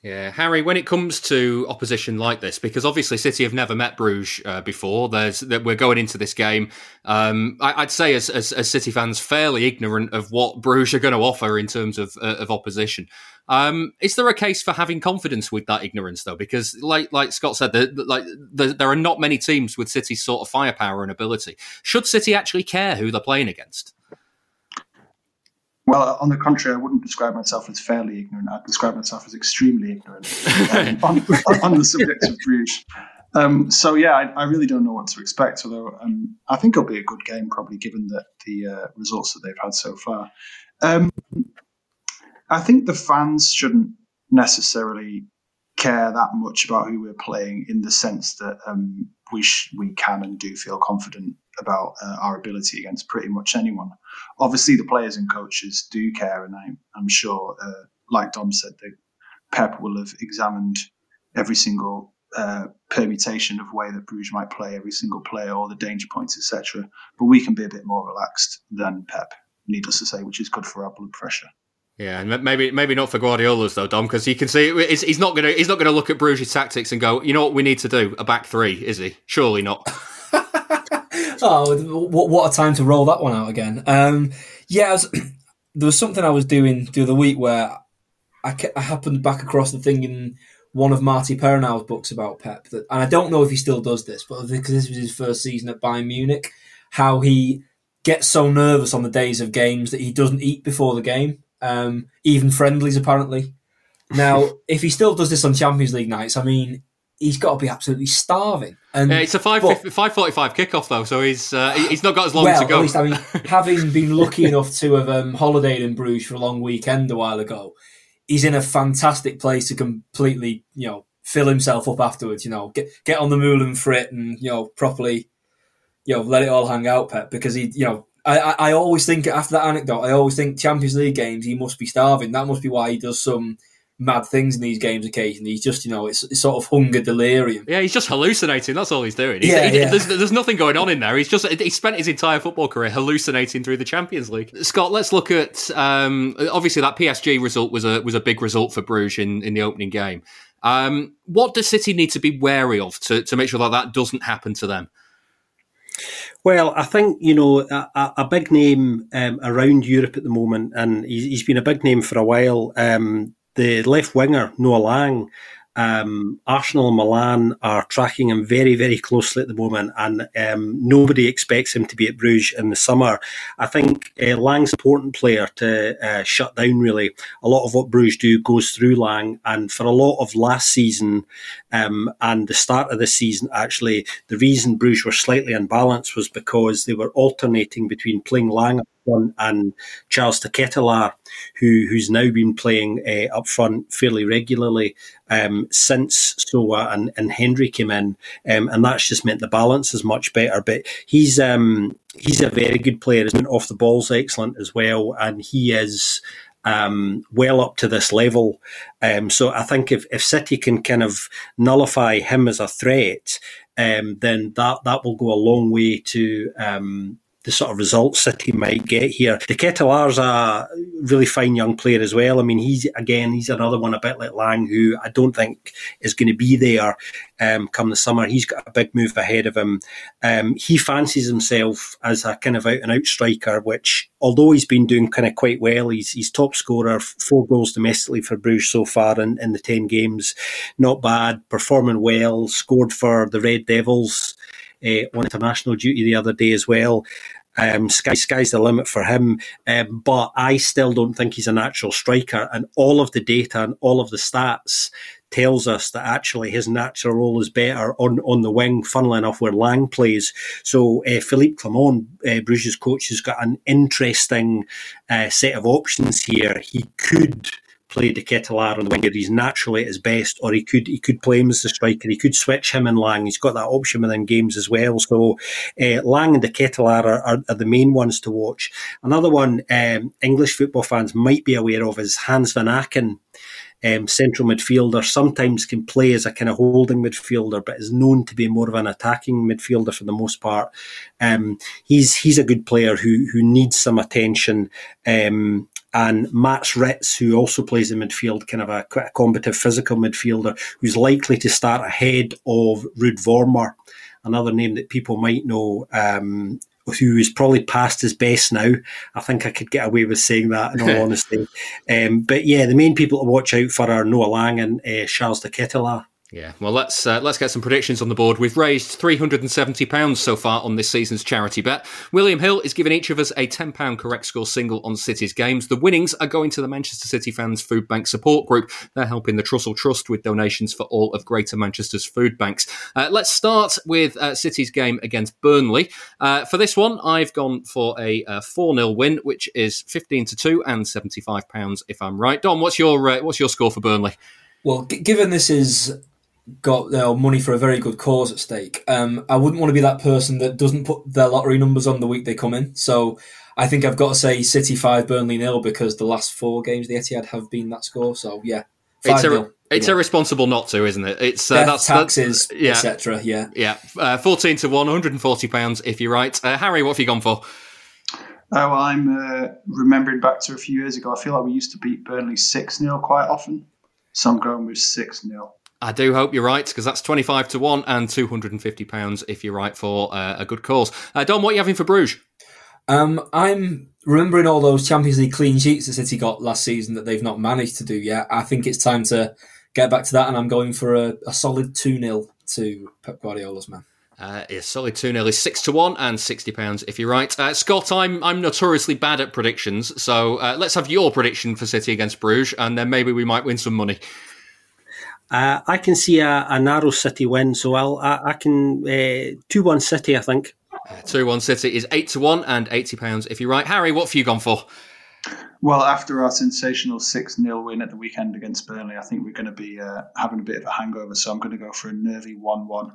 Yeah, Harry. When it comes to opposition like this, because obviously City have never met Bruges uh, before. There's that we're going into this game. Um, I, would say as, as, as, City fans, fairly ignorant of what Bruges are going to offer in terms of uh, of opposition. Um, is there a case for having confidence with that ignorance though? Because like like Scott said, the, like the, there are not many teams with City's sort of firepower and ability. Should City actually care who they're playing against? Well, on the contrary, I wouldn't describe myself as fairly ignorant. I'd describe myself as extremely ignorant um, <laughs> on, on, the subject of Bruges. Um, so yeah, I, I, really don't know what to expect. Although um, I think it'll be a good game, probably given that the uh, results that they've had so far. Um, I think the fans shouldn't necessarily care that much about who we're playing, in the sense that um, we sh- we can and do feel confident about uh, our ability against pretty much anyone. Obviously, the players and coaches do care, and I'm, I'm sure, uh, like Dom said, that Pep will have examined every single uh, permutation of way that Bruges might play, every single player, all the danger points, etc. But we can be a bit more relaxed than Pep, needless to say, which is good for our blood pressure. Yeah, and maybe maybe not for Guardiola's though, Dom, because you can see he's not gonna he's not gonna look at Bruges' tactics and go, you know what we need to do, a back three, is he? Surely not. <laughs> oh, what what a time to roll that one out again. Um, yeah, was, <clears throat> there was something I was doing the other week where I, I happened back across the thing in one of Marty Perarnau's books about Pep, that, and I don't know if he still does this, but because this was his first season at Bayern Munich, how he gets so nervous on the days of games that he doesn't eat before the game, um, even friendlies apparently. Now, <laughs> if he still does this on Champions League nights, I mean, he's got to be absolutely starving. And yeah, it's a five five forty five kickoff though, so he's uh, he's not got as long well, to go. At least, I mean, having been lucky enough to have um, holidayed in Bruges for a long weekend a while ago, he's in a fantastic place to completely, you know, fill himself up afterwards. You know, get get on the Moulin Frit and you know properly, you know, let it all hang out, Pep, because he, you know. I, I, I always think after that anecdote, I always think Champions League games. He must be starving. That must be why he does some mad things in these games occasionally. He's just, you know, it's, it's sort of hunger delirium. Yeah, he's just hallucinating. That's all he's doing. He's, Yeah, he- yeah. There's, there's nothing going on in there. He's just he spent his entire football career hallucinating through the Champions League. Scott, let's look at um, obviously that PSG result was a was a big result for Bruges in, in the opening game. Um, what does City need to be wary of to, to make sure that that doesn't happen to them? Well, I think you know a, a- a big name um, around Europe at the moment, and he's, he's been a big name for a while. Um, the left winger Noah Lang, um, Arsenal and Milan are tracking him very, very closely at the moment, and um, nobody expects him to be at Bruges in the summer. I think uh, Lang's an important player to uh, shut down. Really, a lot of what Bruges do goes through Lang, and for a lot of last season um, and the start of this season, actually, the reason Bruges were slightly unbalanced was because they were alternating between playing Lang front and Charles de who who's now been playing uh, up front fairly regularly um, since Sowah and, and Hendry came in, um, and that's just meant the balance is much better. But he's um, he's a very good player. His off the ball's excellent as well, and he is um, well up to this level. Um, so I think if, if City can kind of nullify him as a threat, um, then that, that will go a long way to um, the sort of results City might get here. De Ketelaere's a really fine young player as well. I mean, he's again, he's another one a bit like Lang, who I don't think is going to be there um, come the summer. He's got a big move ahead of him. Um, he fancies himself as a kind of out and out striker, which although he's been doing kind of quite well, he's he's top scorer, four goals domestically for Bruges so far in, in the ten games, not bad, performing well, scored for the Red Devils uh, on international duty the other day as well. Um, sky, sky's the limit for him, um, but I still don't think he's a natural striker. And all of the data and all of the stats tells us that actually his natural role is better on, on the wing, funnily enough, where Lang plays. So uh, Philippe Clement, uh, Bruges' coach, has got an interesting uh, set of options here. He could play De Ketelaere on the wing. He's naturally at his best, or he could he could play him as the striker. He could switch him and Lang. He's got that option within games as well. So uh, Lang and De Ketelaere are, are, are the main ones to watch. Another one um, English football fans might be aware of is Hans Vanaken. Um, central midfielder sometimes can play as a kind of holding midfielder, but is known to be more of an attacking midfielder for the most part. Um, he's he's a good player who who needs some attention. Um, and Mats Rits, who also plays in midfield, kind of a quite a combative physical midfielder, who's likely to start ahead of Ruud Vormer, another name that people might know. Um, who is probably past his best now. I think I could get away with saying that in all <laughs> honesty. Um, but yeah, the main people to watch out for are Noah Lang and uh, Charles de Ketelaere. Yeah, well, let's uh, let's get some predictions on the board. We've raised three hundred and seventy pounds so far on this season's charity bet. William Hill is giving each of us a ten pound correct score single on City's games. The winnings are going to the Manchester City Fans Food Bank Support Group. They're helping the Trussell Trust with donations for all of Greater Manchester's food banks. Uh, let's start with uh, City's game against Burnley. Uh, for this one, I've gone for a four 0 win, which is fifteen to two and seventy five pounds if I'm right. Don, what's your uh, what's your score for Burnley? Well, g- given this is got their money for a very good cause at stake, um, I wouldn't want to be that person that doesn't put their lottery numbers on the week they come in. So I think I've got to say City five, Burnley nil because the last four games the Etihad have been that score. So yeah, It's, five ir- nil. it's irresponsible not to, isn't it? It's uh, Death, that's taxes, that's, yeah, etc. Yeah, yeah. Uh, Fourteen to one, 140 pounds if you're right. Uh, Harry, what have you gone for? Oh, I'm uh, remembering back to a few years ago. I feel like we used to beat Burnley 6 0 quite often. So I'm going with 6 0. I do hope you're right because that's 25 to 1 and 250 pounds if you're right for uh, a good cause. Uh, Don, what are you having for Bruges? Um, I'm remembering all those Champions League clean sheets that City got last season that they've not managed to do yet. I think it's time to get back to that, and I'm going for a, a solid 2 0 to Pep Guardiola's man. Uh, yeah, solid 2 0 is 6 to 1 and 60 pounds if you're right. Uh, Scott, I'm I'm notoriously bad at predictions, so uh, let's have your prediction for City against Bruges, and then maybe we might win some money. Uh, I can see a, a narrow City win, so I'll I, I can two one City. I think two one City is eight to one and eighty pounds if you're right. Harry, what have you gone for? Well, after our sensational 6 0 win at the weekend against Burnley, I think we're going to be uh, having a bit of a hangover, so I'm going to go for a nervy 1 1.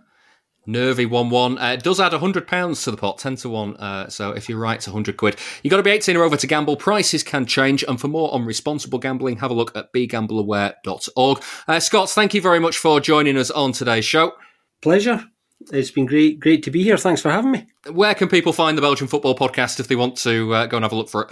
Nervy 1 1. Uh, it does add £100 to the pot, 10 to 1. Uh, so if you're right, it's 100 quid. You've got to be 18 or over to gamble. Prices can change. And for more on responsible gambling, have a look at begambleaware.org. Uh, Scott, thank you very much for joining us on today's show. Pleasure. It's been great, great to be here. Thanks for having me. Where can people find the Belgian Football Podcast if they want to uh, go and have a look for it?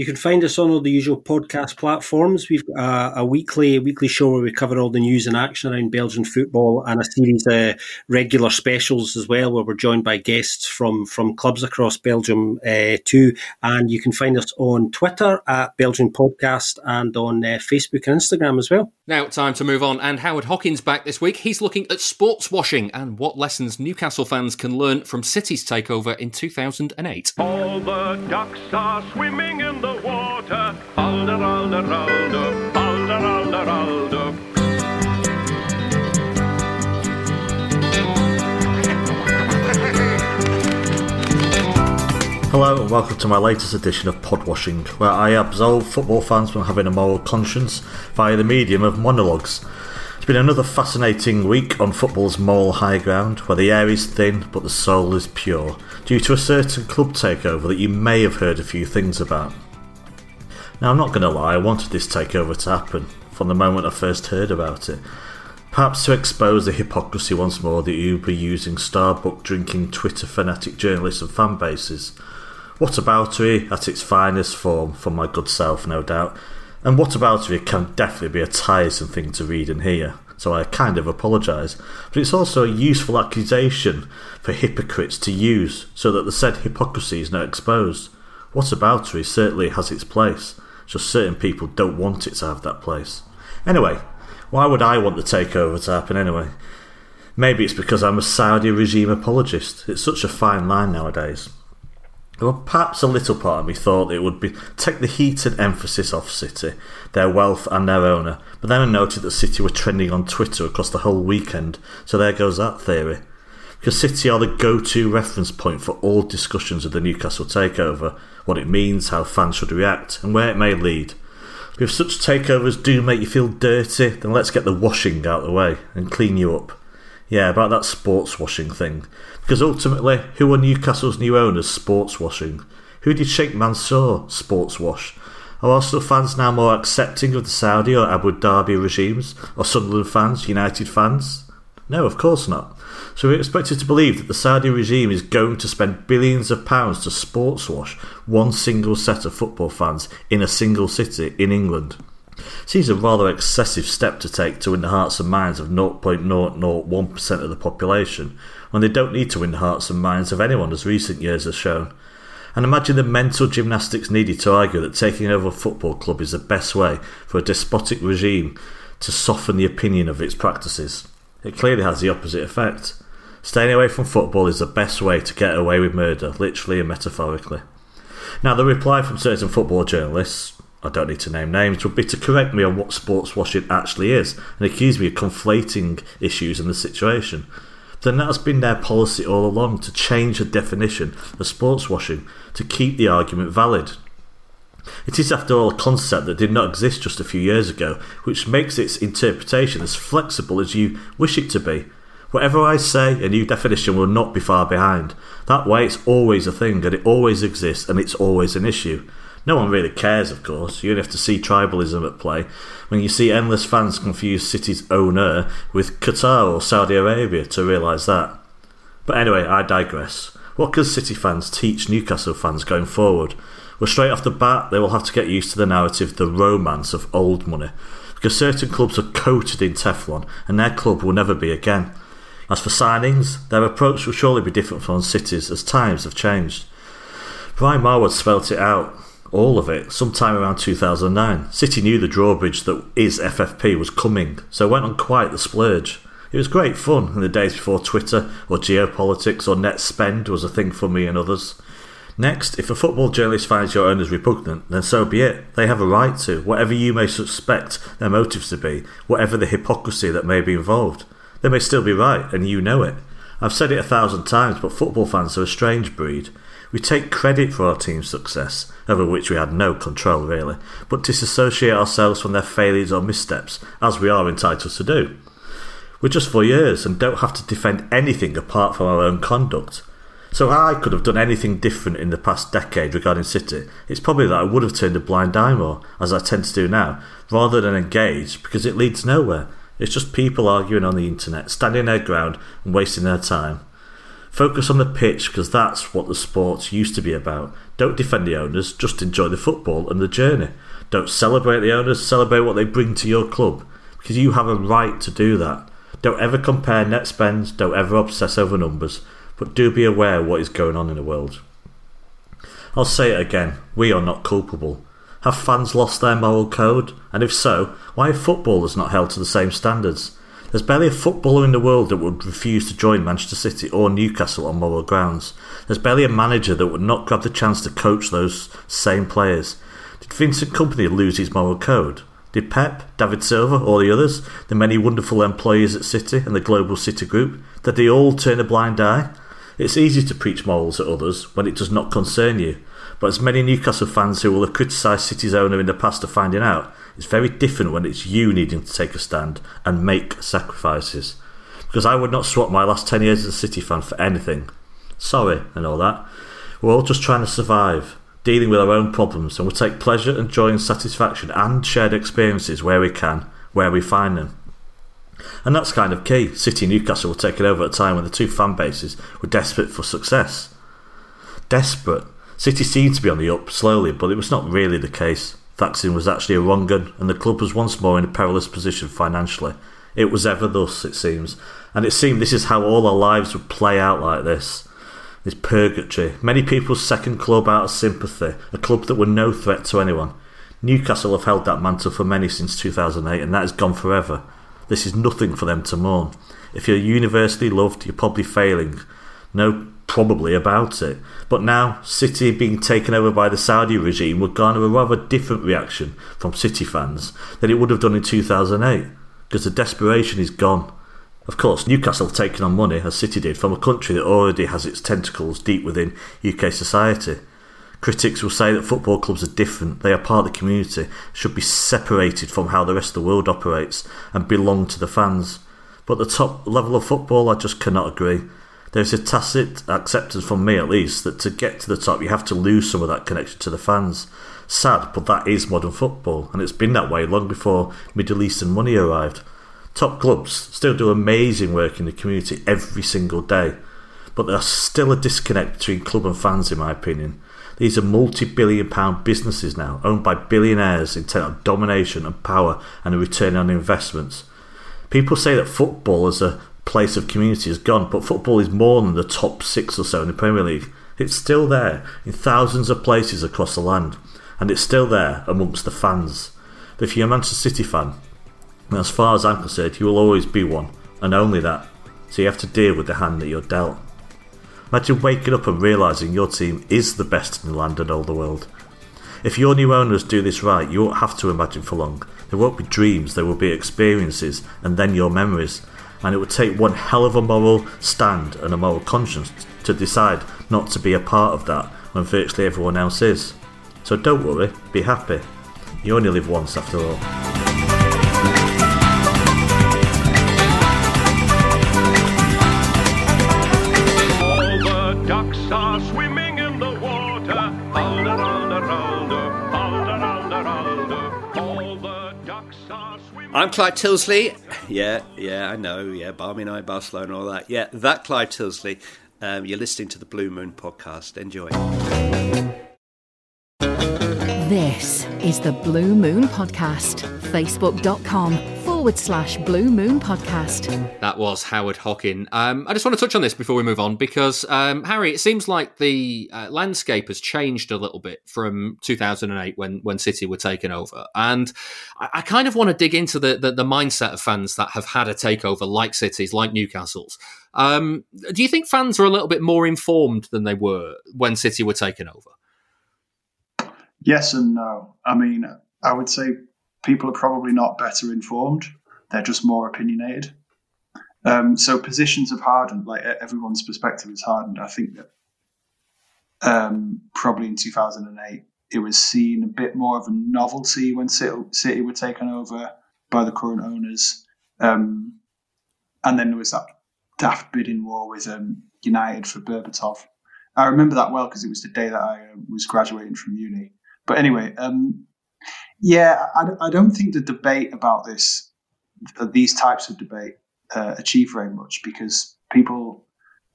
You can find us on all the usual podcast platforms. We've got a, a weekly a weekly show where we cover all the news and action around Belgian football, and a series of regular specials as well, where we're joined by guests from from clubs across Belgium uh, too. And you can find us on Twitter at Belgian Podcast and on uh, Facebook and Instagram as well. Now, time to move on. And Howard Hockin's back this week. He's looking at sports washing and what lessons Newcastle fans can learn from City's takeover in 2008. All the ducks are swimming in the water. Alder, alder, alder, alder, alder, alder. Hello and welcome to my latest edition of Podwashing, where I absolve football fans from having a moral conscience via the medium of monologues. It's been another fascinating week on football's moral high ground, where the air is thin but the soul is pure, due to a certain club takeover that you may have heard a few things about. Now, I'm not going to lie, I wanted this takeover to happen from the moment I first heard about it. Perhaps to expose the hypocrisy once more that Uber using Starbucks drinking Twitter fanatic journalists and fan bases. Whataboutery at its finest form, for my good self, no doubt. And whataboutery can definitely be a tiresome thing to read and hear, so I kind of apologise. But it's also a useful accusation for hypocrites to use so that the said hypocrisy is not exposed. Whataboutery certainly has its place, just certain people don't want it to have that place. Anyway, why would I want the takeover to happen anyway? Maybe it's because I'm a Saudi regime apologist. It's such a fine line nowadays. Well, perhaps a little part of me thought it would be take the heat and emphasis off City, their wealth and their owner, but then I noted that City were trending on Twitter across the whole weekend, so there goes that theory. Because City are the go-to reference point for all discussions of the Newcastle takeover, what it means, how fans should react, and where it may lead. If such takeovers do make you feel dirty, then let's get the washing out of the way and clean you up. Yeah, about that sports washing thing. Because ultimately, who are Newcastle's new owners sports washing? Who did Sheikh Mansour sports wash? Are Arsenal fans now more accepting of the Saudi or Abu Dhabi regimes? Or Sunderland fans, United fans? No, of course not. So we're expected to believe that the Saudi regime is going to spend billions of pounds to sports wash one single set of football fans in a single city in England. Seems a rather excessive step to take to win the hearts and minds of 0.001% of the population when they don't need to win the hearts and minds of anyone, as recent years have shown. And imagine the mental gymnastics needed to argue that taking over a football club is the best way for a despotic regime to soften the opinion of its practices. It clearly has the opposite effect. Staying away from football is the best way to get away with murder, literally and metaphorically. Now, the reply from certain football journalists, I don't need to name names, would be to correct me on what sports washing actually is and accuse me of conflating issues in the situation. Then that's been their policy all along to change the definition of sports washing to keep the argument valid. It is, after all, a concept that did not exist just a few years ago, which makes its interpretation as flexible as you wish it to be. Whatever I say, a new definition will not be far behind. That way, it's always a thing, and it always exists, and it's always an issue. No one really cares, of course. You only have to see tribalism at play when you see endless fans confuse City's owner with Qatar or Saudi Arabia to realise that. But anyway, I digress. What can City fans teach Newcastle fans going forward? Well, straight off the bat, they will have to get used to the narrative, the romance of old money, because certain clubs are coated in Teflon, and their club will never be again. As for signings, their approach will surely be different from City's as times have changed. Brian Marwood spelt it out all of it, sometime around 2009. City knew the drawbridge that is FFP was coming, so went on quite the splurge. It was great fun in the days before Twitter or geopolitics or net spend was a thing for me and others. Next, if a football journalist finds your owners repugnant, then so be it. They have a right to, whatever you may suspect their motives to be, whatever the hypocrisy that may be involved. They may still be right, and you know it. I've said it a thousand times, but football fans are a strange breed. We take credit for our team's success, over which we had no control really, but disassociate ourselves from their failures or missteps, as we are entitled to do. We're just voyeurs and don't have to defend anything apart from our own conduct. So I could have done anything different in the past decade regarding City. It's probably that I would have turned a blind eye more, as I tend to do now, rather than engage, because it leads nowhere. It's just people arguing on the internet, standing their ground and wasting their time. Focus on the pitch because that's what the sport used to be about. Don't defend the owners, just enjoy the football and the journey. Don't celebrate the owners, celebrate what they bring to your club because you have a right to do that. Don't ever compare net spends, don't ever obsess over numbers, but do be aware what is going on in the world. I'll say it again we are not culpable. Have fans lost their moral code? And if so, why are footballers not held to the same standards? There's barely a footballer in the world that would refuse to join Manchester City or Newcastle on moral grounds. There's barely a manager that would not grab the chance to coach those same players. Did Vincent Kompany lose his moral code? Did Pep, David Silva, or the others, the many wonderful employees at City and the global City group, did they all turn a blind eye? It's easy to preach morals at others when it does not concern you, but as many Newcastle fans who will have criticised City's owner in the past are finding out, it's very different when it's you needing to take a stand and make sacrifices. Because I would not swap my last 10 years as a City fan for anything. Sorry and all that. We're all just trying to survive, dealing with our own problems, and we'll take pleasure and joy and satisfaction and shared experiences where we can, where we find them. And that's kind of key. City Newcastle were taken over at a time when the two fan bases were desperate for success. Desperate City seemed to be on the up slowly, but it was not really the case. Thaksin was actually a wrong gun, and the club was once more in a perilous position financially. It was ever thus, it seems, and it seemed this is how all our lives would play out like this. This purgatory. Many people's second club out of sympathy, a club that were no threat to anyone. Newcastle have held that mantle for many since 2008, and that is gone forever. This is nothing for them to mourn. If you're universally loved, you're probably failing. No probably about it. But now, City being taken over by the Saudi regime would garner a rather different reaction from City fans than it would have done in 2008, because the desperation is gone. Of course, Newcastle have taken on money, as City did, from a country that already has its tentacles deep within UK society. Critics will say that football clubs are different, they are part of the community, should be separated from how the rest of the world operates, and belong to the fans. But the top level of football, I just cannot agree. There's a tacit acceptance from me, at least, that to get to the top, you have to lose some of that connection to the fans. Sad, but that is modern football, and it's been that way long before Middle Eastern money arrived. Top clubs still do amazing work in the community every single day, but there's still a disconnect between club and fans, in my opinion. These are multi billion pound businesses now, owned by billionaires intent on domination and power and a return on investments. People say that football is a place of community has gone, but football is more than the top six or so in the Premier League. It's still there in thousands of places across the land, and it's still there amongst the fans. But if you're a Manchester City fan, as far as I'm concerned, you will always be one, and only that. So you have to deal with the hand that you're dealt. Imagine waking up and realising your team is the best in the land and all the world. If your new owners do this right, you won't have to imagine for long. There won't be dreams, there will be experiences, and then your memories and it would take one hell of a moral stand and a moral conscience to decide not to be a part of that when virtually everyone else is. So don't worry, be happy. You only live once after all. I'm Clive Tyldesley. Yeah, yeah, I know. Yeah, Barmy Night, Barcelona, all that. Yeah, that Clive Tyldesley. Um, you're listening to the Blue Moon podcast. Enjoy. This is the Blue Moon Podcast. Facebook.com forward slash Blue Moon Podcast. That was Howard Hockin. Um, I just want to touch on this before we move on because, um, Harry, it seems like the uh, landscape has changed a little bit from 2008 when, when City were taken over. And I, I kind of want to dig into the, the, the mindset of fans that have had a takeover like City's, like Newcastle's. Um, do you think fans are a little bit more informed than they were when City were taken over? Yes and no. I mean, I would say people are probably not better informed; they're just more opinionated. Um, so positions have hardened. Like everyone's perspective has hardened. I think that um, probably in 2008 it was seen a bit more of a novelty when City, City were taken over by the current owners. Um, and then there was that daft bidding war with um, United for Berbatov. I remember that well because it was the day that I uh, was graduating from uni. But anyway, um, yeah, I, I, don't think the debate about this, these types of debate, uh, achieve very much because people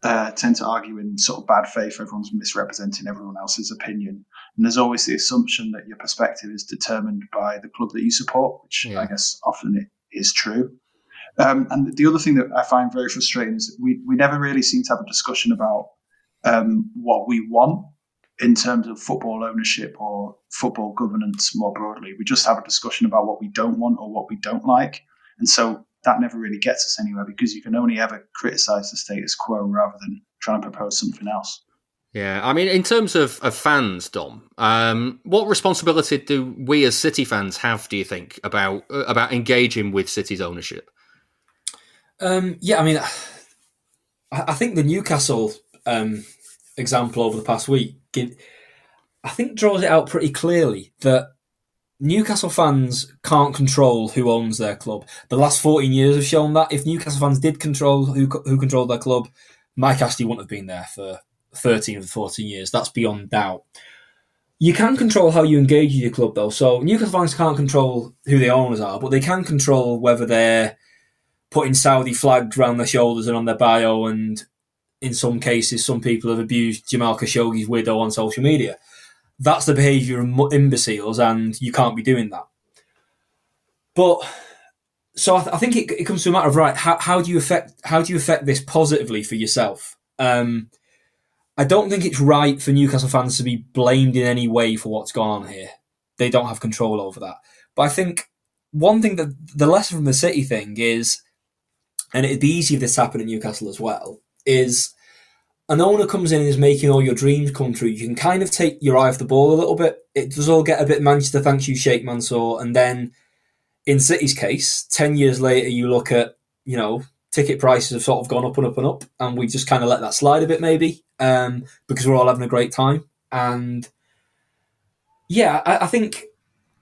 uh, tend to argue in sort of bad faith. Everyone's misrepresenting everyone else's opinion, and there's always the assumption that your perspective is determined by the club that you support, which Yeah. I guess often it is true. Um, and the other thing that I find very frustrating is that we we never really seem to have a discussion about um, what we want in terms of football ownership or football governance more broadly. We just have a discussion about what we don't want or what we don't like, and so that never really gets us anywhere because you can only ever criticize the status quo rather than trying to propose something else. Yeah, I mean, in terms of, of fans, Dom, um, what responsibility do we as City fans have? Do you think about uh, about engaging with City's ownership? Um, yeah, I mean, I, I think the Newcastle um, example over the past week, give, I think draws it out pretty clearly that Newcastle fans can't control who owns their club. The last 14 years have shown that. If Newcastle fans did control who who controlled their club, Mike Ashley wouldn't have been there for 13 of the 14 years. That's beyond doubt. You can control how you engage with your club, though. So Newcastle fans can't control who the owners are, but they can control whether they're putting Saudi flags around their shoulders and on their bio. And in some cases, some people have abused Jamal Khashoggi's widow on social media. That's the behaviour of imbeciles, and you can't be doing that. But so I, th- I think it, it comes to a matter of right. How, how do you affect how do you affect this positively for yourself? Um, I don't think it's right for Newcastle fans to be blamed in any way for what's gone on here. They don't have control over that. But I think one thing that the lesson from the City thing is, and it'd be easy if this happened in Newcastle as well, is an owner comes in and is making all your dreams come true. You can kind of take your eye off the ball a little bit. It does all get a bit Manchester, thanks you, Sheikh Mansour. And then in City's case, 10 years later, you look at, you know, ticket prices have sort of gone up and up and up. And we just kind of let that slide a bit, maybe, um, because we're all having a great time. And yeah, I, I think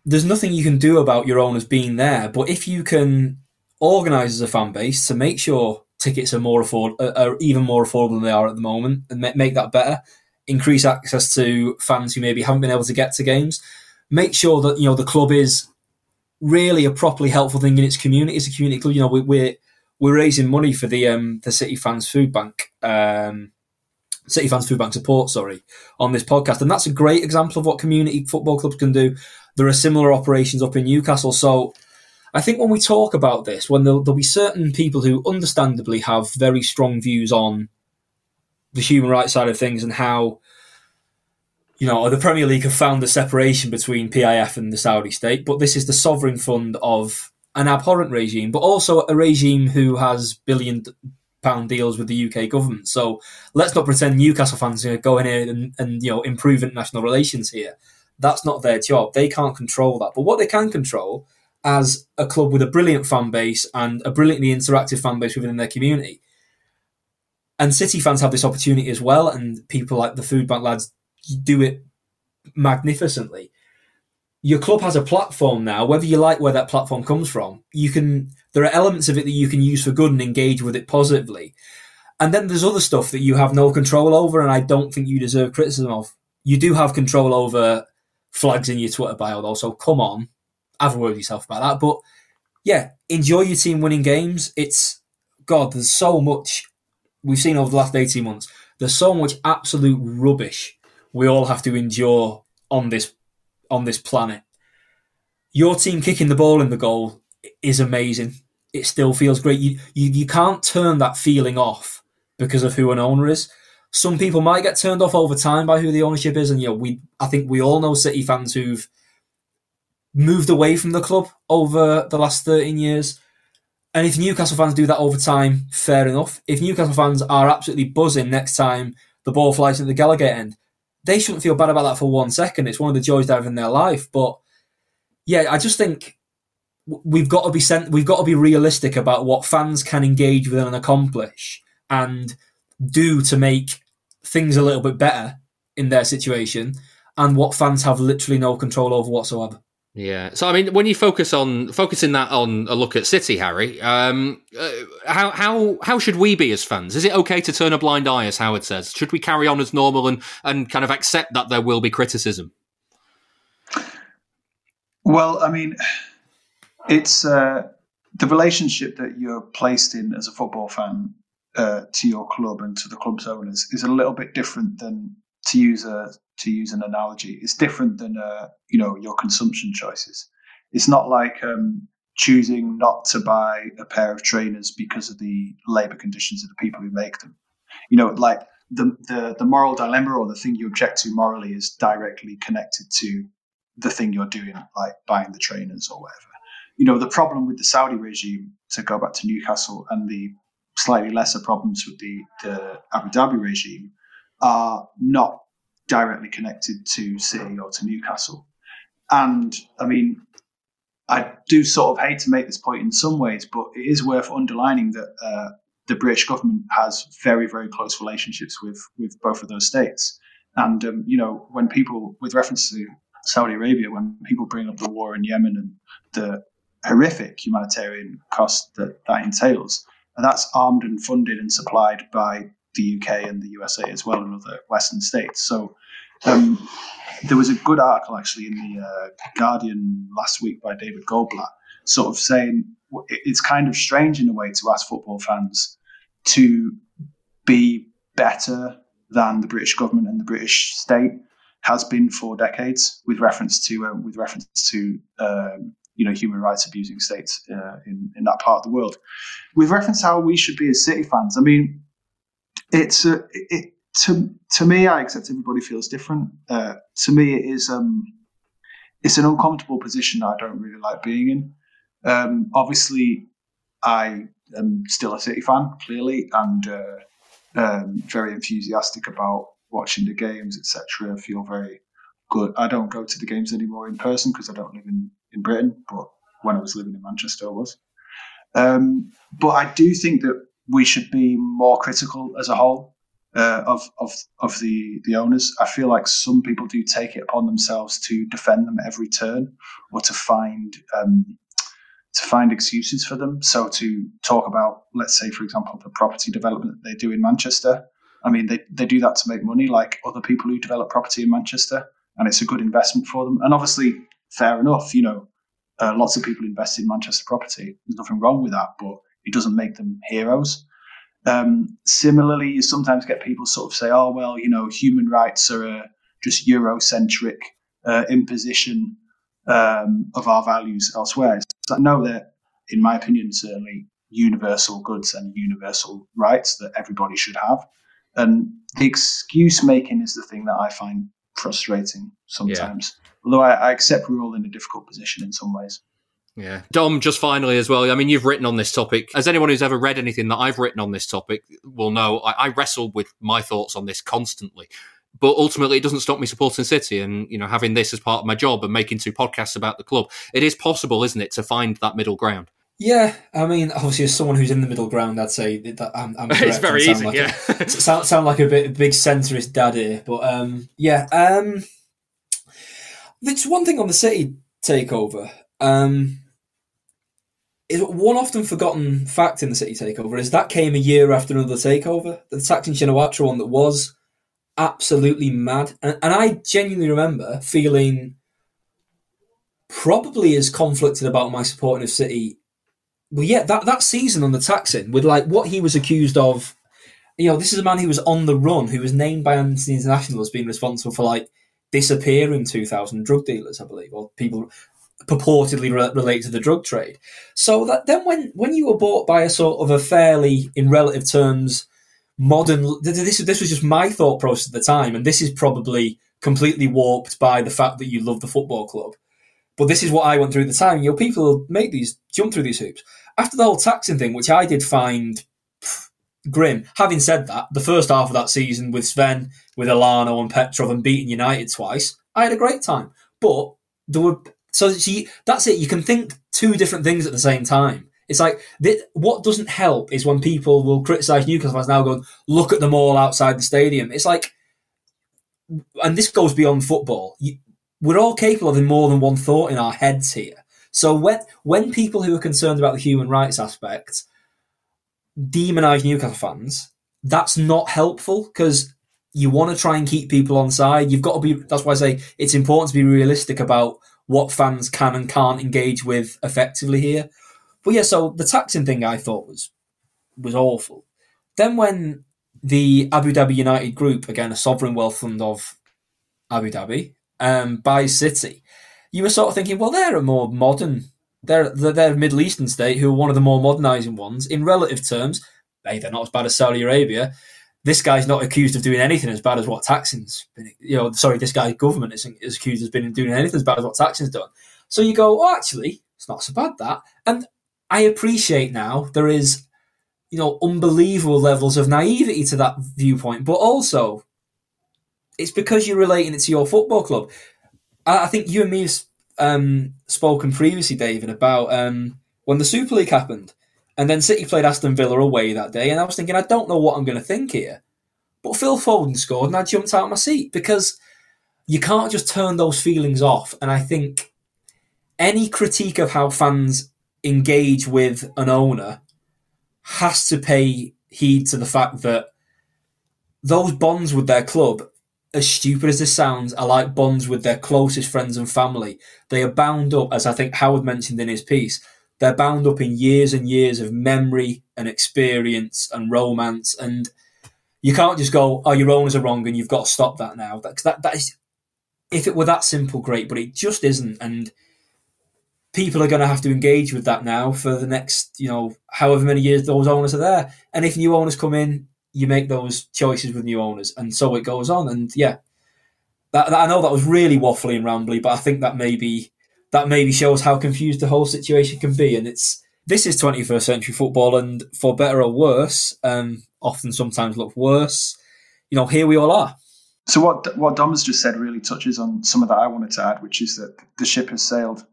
there's nothing you can do about your owners being there. But if you can organise as a fan base to make sure tickets are more afford are are even more affordable than they are at the moment, and make that better, increase access to fans who maybe haven't been able to get to games, make sure that you know the club is really a properly helpful thing in its community. It's a community club. You know, we, we're we're raising money for the um the City Fans Food Bank. Um, City Fans Food Bank support, sorry, on this podcast. And that's a great example of what community football clubs can do. There are similar operations up in Newcastle. So I think when we talk about this, when there'll, there'll be certain people who understandably have very strong views on the human rights side of things and how, you know, the Premier League have found the separation between PIF and the Saudi state, but this is the sovereign fund of an abhorrent regime, but also a regime who has billion pound deals with the UK government. So let's not pretend Newcastle fans are going in and, and you know improve international relations here. That's not their job. They can't control that. But what they can control as a club with a brilliant fan base and a brilliantly interactive fan base within their community. And City fans have this opportunity as well, and people like the Food Bank lads do it magnificently. Your club has a platform now, whether you like where that platform comes from. You can there are elements of it that you can use for good and engage with it positively. And then there's other stuff that you have no control over, and I don't think you deserve criticism of. You do have control over flags in your Twitter bio, though, so come on, have a word with yourself about that. But yeah, enjoy your team winning games. It's God, there's so much we've seen over the last 18 months. There's so much absolute rubbish we all have to endure on this on this planet. Your team kicking the ball in the goal is amazing. It still feels great. You, you you can't turn that feeling off because of who an owner is. Some people might get turned off over time by who the ownership is, and you know, we I think we all know City fans who've moved away from the club over the last 13 years. And if Newcastle fans do that over time, fair enough. If Newcastle fans are absolutely buzzing next time the ball flies at the Gallowgate end, they shouldn't feel bad about that for one second. It's one of the joys they have in their life. But yeah, I just think we've got to be sent. We've got to be realistic about what fans can engage with and accomplish and do to make things a little bit better in their situation, and what fans have literally no control over whatsoever. Yeah. So I mean, when you focus on focusing that on a look at City, Harry, um, uh, how how how should we be as fans? Is it okay to turn a blind eye, as Howard says? Should we carry on as normal and and kind of accept that there will be criticism? Well, I mean, it's uh, the relationship that you're placed in as a football fan uh, to your club and to the club's owners is a little bit different than to use a to use an analogy. It's different than uh, you know your consumption choices. It's not like um, choosing not to buy a pair of trainers because of the labour conditions of the people who make them. You know, like the, the the moral dilemma or the thing you object to morally is directly connected to the thing you're doing, like buying the trainers or whatever. You know, the problem with the Saudi regime, to go back to Newcastle, and the slightly lesser problems with the, the Abu Dhabi regime are not directly connected to City or to Newcastle. And I mean, I do sort of hate to make this point in some ways, but it is worth underlining that uh, the British government has very, very close relationships with with both of those states. And um, you know, when people, with reference to Saudi Arabia, when people bring up the war in Yemen and the horrific humanitarian cost that that entails, that's armed and funded and supplied by the UK and the USA as well and other Western states. So um, there was a good article actually in the uh, Guardian last week by David Goldblatt, sort of saying it's kind of strange in a way to ask football fans to be better than the British government and the British state has been for decades, with reference to uh, with reference to um, you know human rights abusing states uh, in in that part of the world. With reference to how we should be as City fans, I mean, it's a, it, to to me, I accept everybody feels different. Uh, to me, it is um, it's an uncomfortable position that I don't really like being in. Um, obviously, I am still a City fan, clearly, and uh, um, very enthusiastic about watching the games, etc. I feel very good. I don't go to the games anymore in person because I don't live in, in Britain, but when I was living in Manchester, I was. Um, but I do think that we should be more critical as a whole uh, of of of the the owners. I feel like some people do take it upon themselves to defend them every turn, or to find um, to find excuses for them. So to talk about, let's say, for example, the property development they do in Manchester. I mean, they, they do that to make money, like other people who develop property in Manchester, and it's a good investment for them. And obviously, fair enough, you know, uh, lots of people invest in Manchester property. There's nothing wrong with that, but it doesn't make them heroes. Um, similarly, you sometimes get people sort of say, "Oh, well, you know, human rights are a just Eurocentric uh, imposition um, of our values elsewhere." So I know that, in my opinion, certainly universal goods and universal rights that everybody should have. And the excuse making is the thing that I find frustrating sometimes. Yeah. Although I, I accept we're all in a difficult position in some ways. Yeah. Dom, just finally as well, I mean, you've written on this topic. As anyone who's ever read anything that I've written on this topic will know, I, I wrestle with my thoughts on this constantly. But ultimately, it doesn't stop me supporting City and, you know, having this as part of my job and making two podcasts about the club. It is possible, isn't it, to find that middle ground? Yeah, I mean, obviously, as someone who's in the middle ground, I'd say that I'm. I'm <laughs> it's very easy. Like yeah, a, sound, sound like a bit big centrist dad here, but um, yeah, um, it's one thing on the city takeover. Um, is one often forgotten fact in the city takeover is that came a year after another takeover. The Thaksin Shinawatra one that was absolutely mad, and, and I genuinely remember feeling probably as conflicted about my supporting of City. Well, yeah, that, that season on the Thaksin, with like what he was accused of, you know, this is a man who was on the run, who was named by Amnesty International as being responsible for like disappearing 2,000 drug dealers, I believe, or people purportedly re- related to the drug trade. So that then when, when you were bought by a sort of a fairly, in relative terms, modern, this, this was just my thought process at the time, and this is probably completely warped by the fact that you love the football club. But this is what I went through at the time. You know, people make these jump through these hoops after the whole Thaksin thing, which I did find grim. Having said that, the first half of that season with Sven, with Elano and Petrov and beating United twice, I had a great time. But there were so see that's it. You can think two different things at the same time. It's like what doesn't help is when people will criticise Newcastle fans now going, look at them all outside the stadium. It's like, and this goes beyond football. You, we're all capable of more than one thought in our heads here. So when when people who are concerned about the human rights aspect demonize Newcastle fans, that's not helpful because you want to try and keep people on side. You've got to be. That's why I say it's important to be realistic about what fans can and can't engage with effectively here. But yeah, so the Thaksin thing I thought was was awful. Then when the Abu Dhabi United Group, again a sovereign wealth fund of Abu Dhabi, um, buys City, you were sort of thinking, well, they're a more modern, they're they're a Middle Eastern state who are one of the more modernising ones in relative terms. Hey, they're not as bad as Saudi Arabia. This guy's not accused of doing anything as bad as what Thaksin's been. You know, sorry, this guy's government isn't is accused of being doing anything as bad as what Thaksin's done. So you go, oh, actually, it's not so bad that. And I appreciate now there is, you know, unbelievable levels of naivety to that viewpoint, but also it's because you're relating it to your football club. I, I think you and me have um, spoken previously, David, about um, when the Super League happened, and then City played Aston Villa away that day, and I was thinking, I don't know what I'm going to think here. But Phil Foden scored, and I jumped out of my seat because you can't just turn those feelings off. And I think any critique of how fans engage with an owner has to pay heed to the fact that those bonds with their club, as stupid as this sounds, are like bonds with their closest friends and family. They are bound up, as I think Howard mentioned in his piece, they're bound up in years and years of memory and experience and romance. And you can't just go, oh, your owners are wrong and you've got to stop that now. That, that, that is, if it were that simple, great, but it just isn't. And people are going to have to engage with that now for the next, you know, however many years those owners are there. And if new owners come in, you make those choices with new owners, and so it goes on. And yeah, that, that I know that was really waffly and rambly, but I think that maybe that maybe shows how confused the whole situation can be. And it's this is 21st century football, and for better or worse, um, often sometimes look worse. You know, here we all are. So what what Dom has just said really touches on some of that I wanted to add, which is that the ship has sailed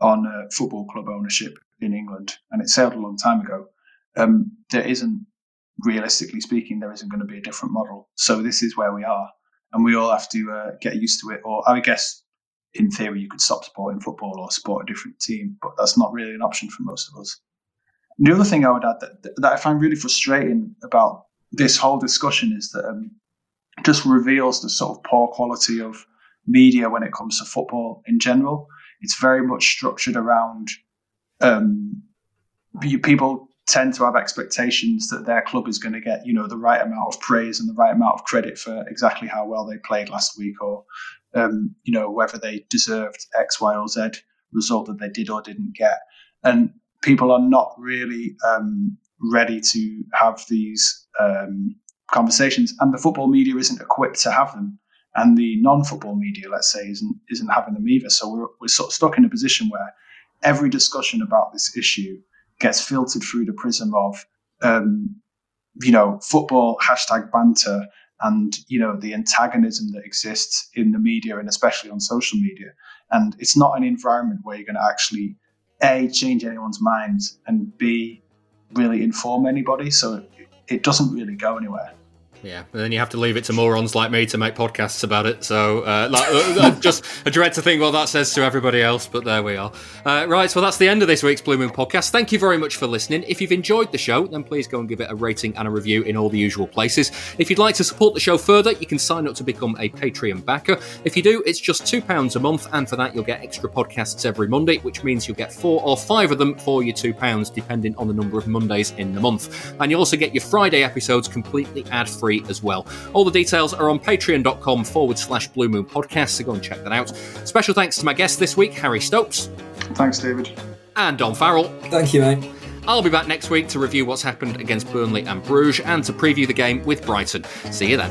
on uh, football club ownership in England, and it sailed a long time ago. Um, there isn't, realistically speaking, there isn't going to be a different model. So this is where we are, and we all have to uh, get used to it. Or I guess, in theory, you could stop supporting football or support a different team, but that's not really an option for most of us. And the other thing I would add that, that I find really frustrating about this whole discussion is that um, just reveals the sort of poor quality of media when it comes to football in general it's very much structured around um, people tend to have expectations that their club is going to get you know the right amount of praise and the right amount of credit for exactly how well they played last week or um, you know whether they deserved x y or z result that they did or didn't get. And people are not really um, ready to have these um, conversations. And the football media isn't equipped to have them. And the non-football media, let's say, isn't isn't having them either. So we're we're sort of stuck in a position where every discussion about this issue gets filtered through the prism of, um, you know, football hashtag banter and you know the antagonism that exists in the media and especially on social media. And it's not an environment where you're going to actually a change anyone's minds and b really inform anybody. So it, it doesn't really go anywhere. Yeah, and then you have to leave it to morons like me to make podcasts about it. So, uh, like, uh, <laughs> just a dread to think what that says to everybody else, but there we are. Uh, right, well, that's the end of this week's Moon podcast. Thank you very much for listening. If you've enjoyed the show, then please go and give it a rating and a review in all the usual places. If you'd like to support the show further, you can sign up to become a Patreon backer. If you do, it's just £2 a month, and for that, you'll get extra podcasts every Monday, which means you'll get four or five of them for your £2, depending on the number of Mondays in the month. And you also get your Friday episodes completely ad free as well. All the details are on patreon.com forward slash blue moon podcast, so go and check that out. Special thanks to my guest this week, Harry Stopes. Thanks, David. And Dom Farrell. Thank you, mate. I'll be back next week to review what's happened against Burnley and Bruges and to preview the game with Brighton. See you then.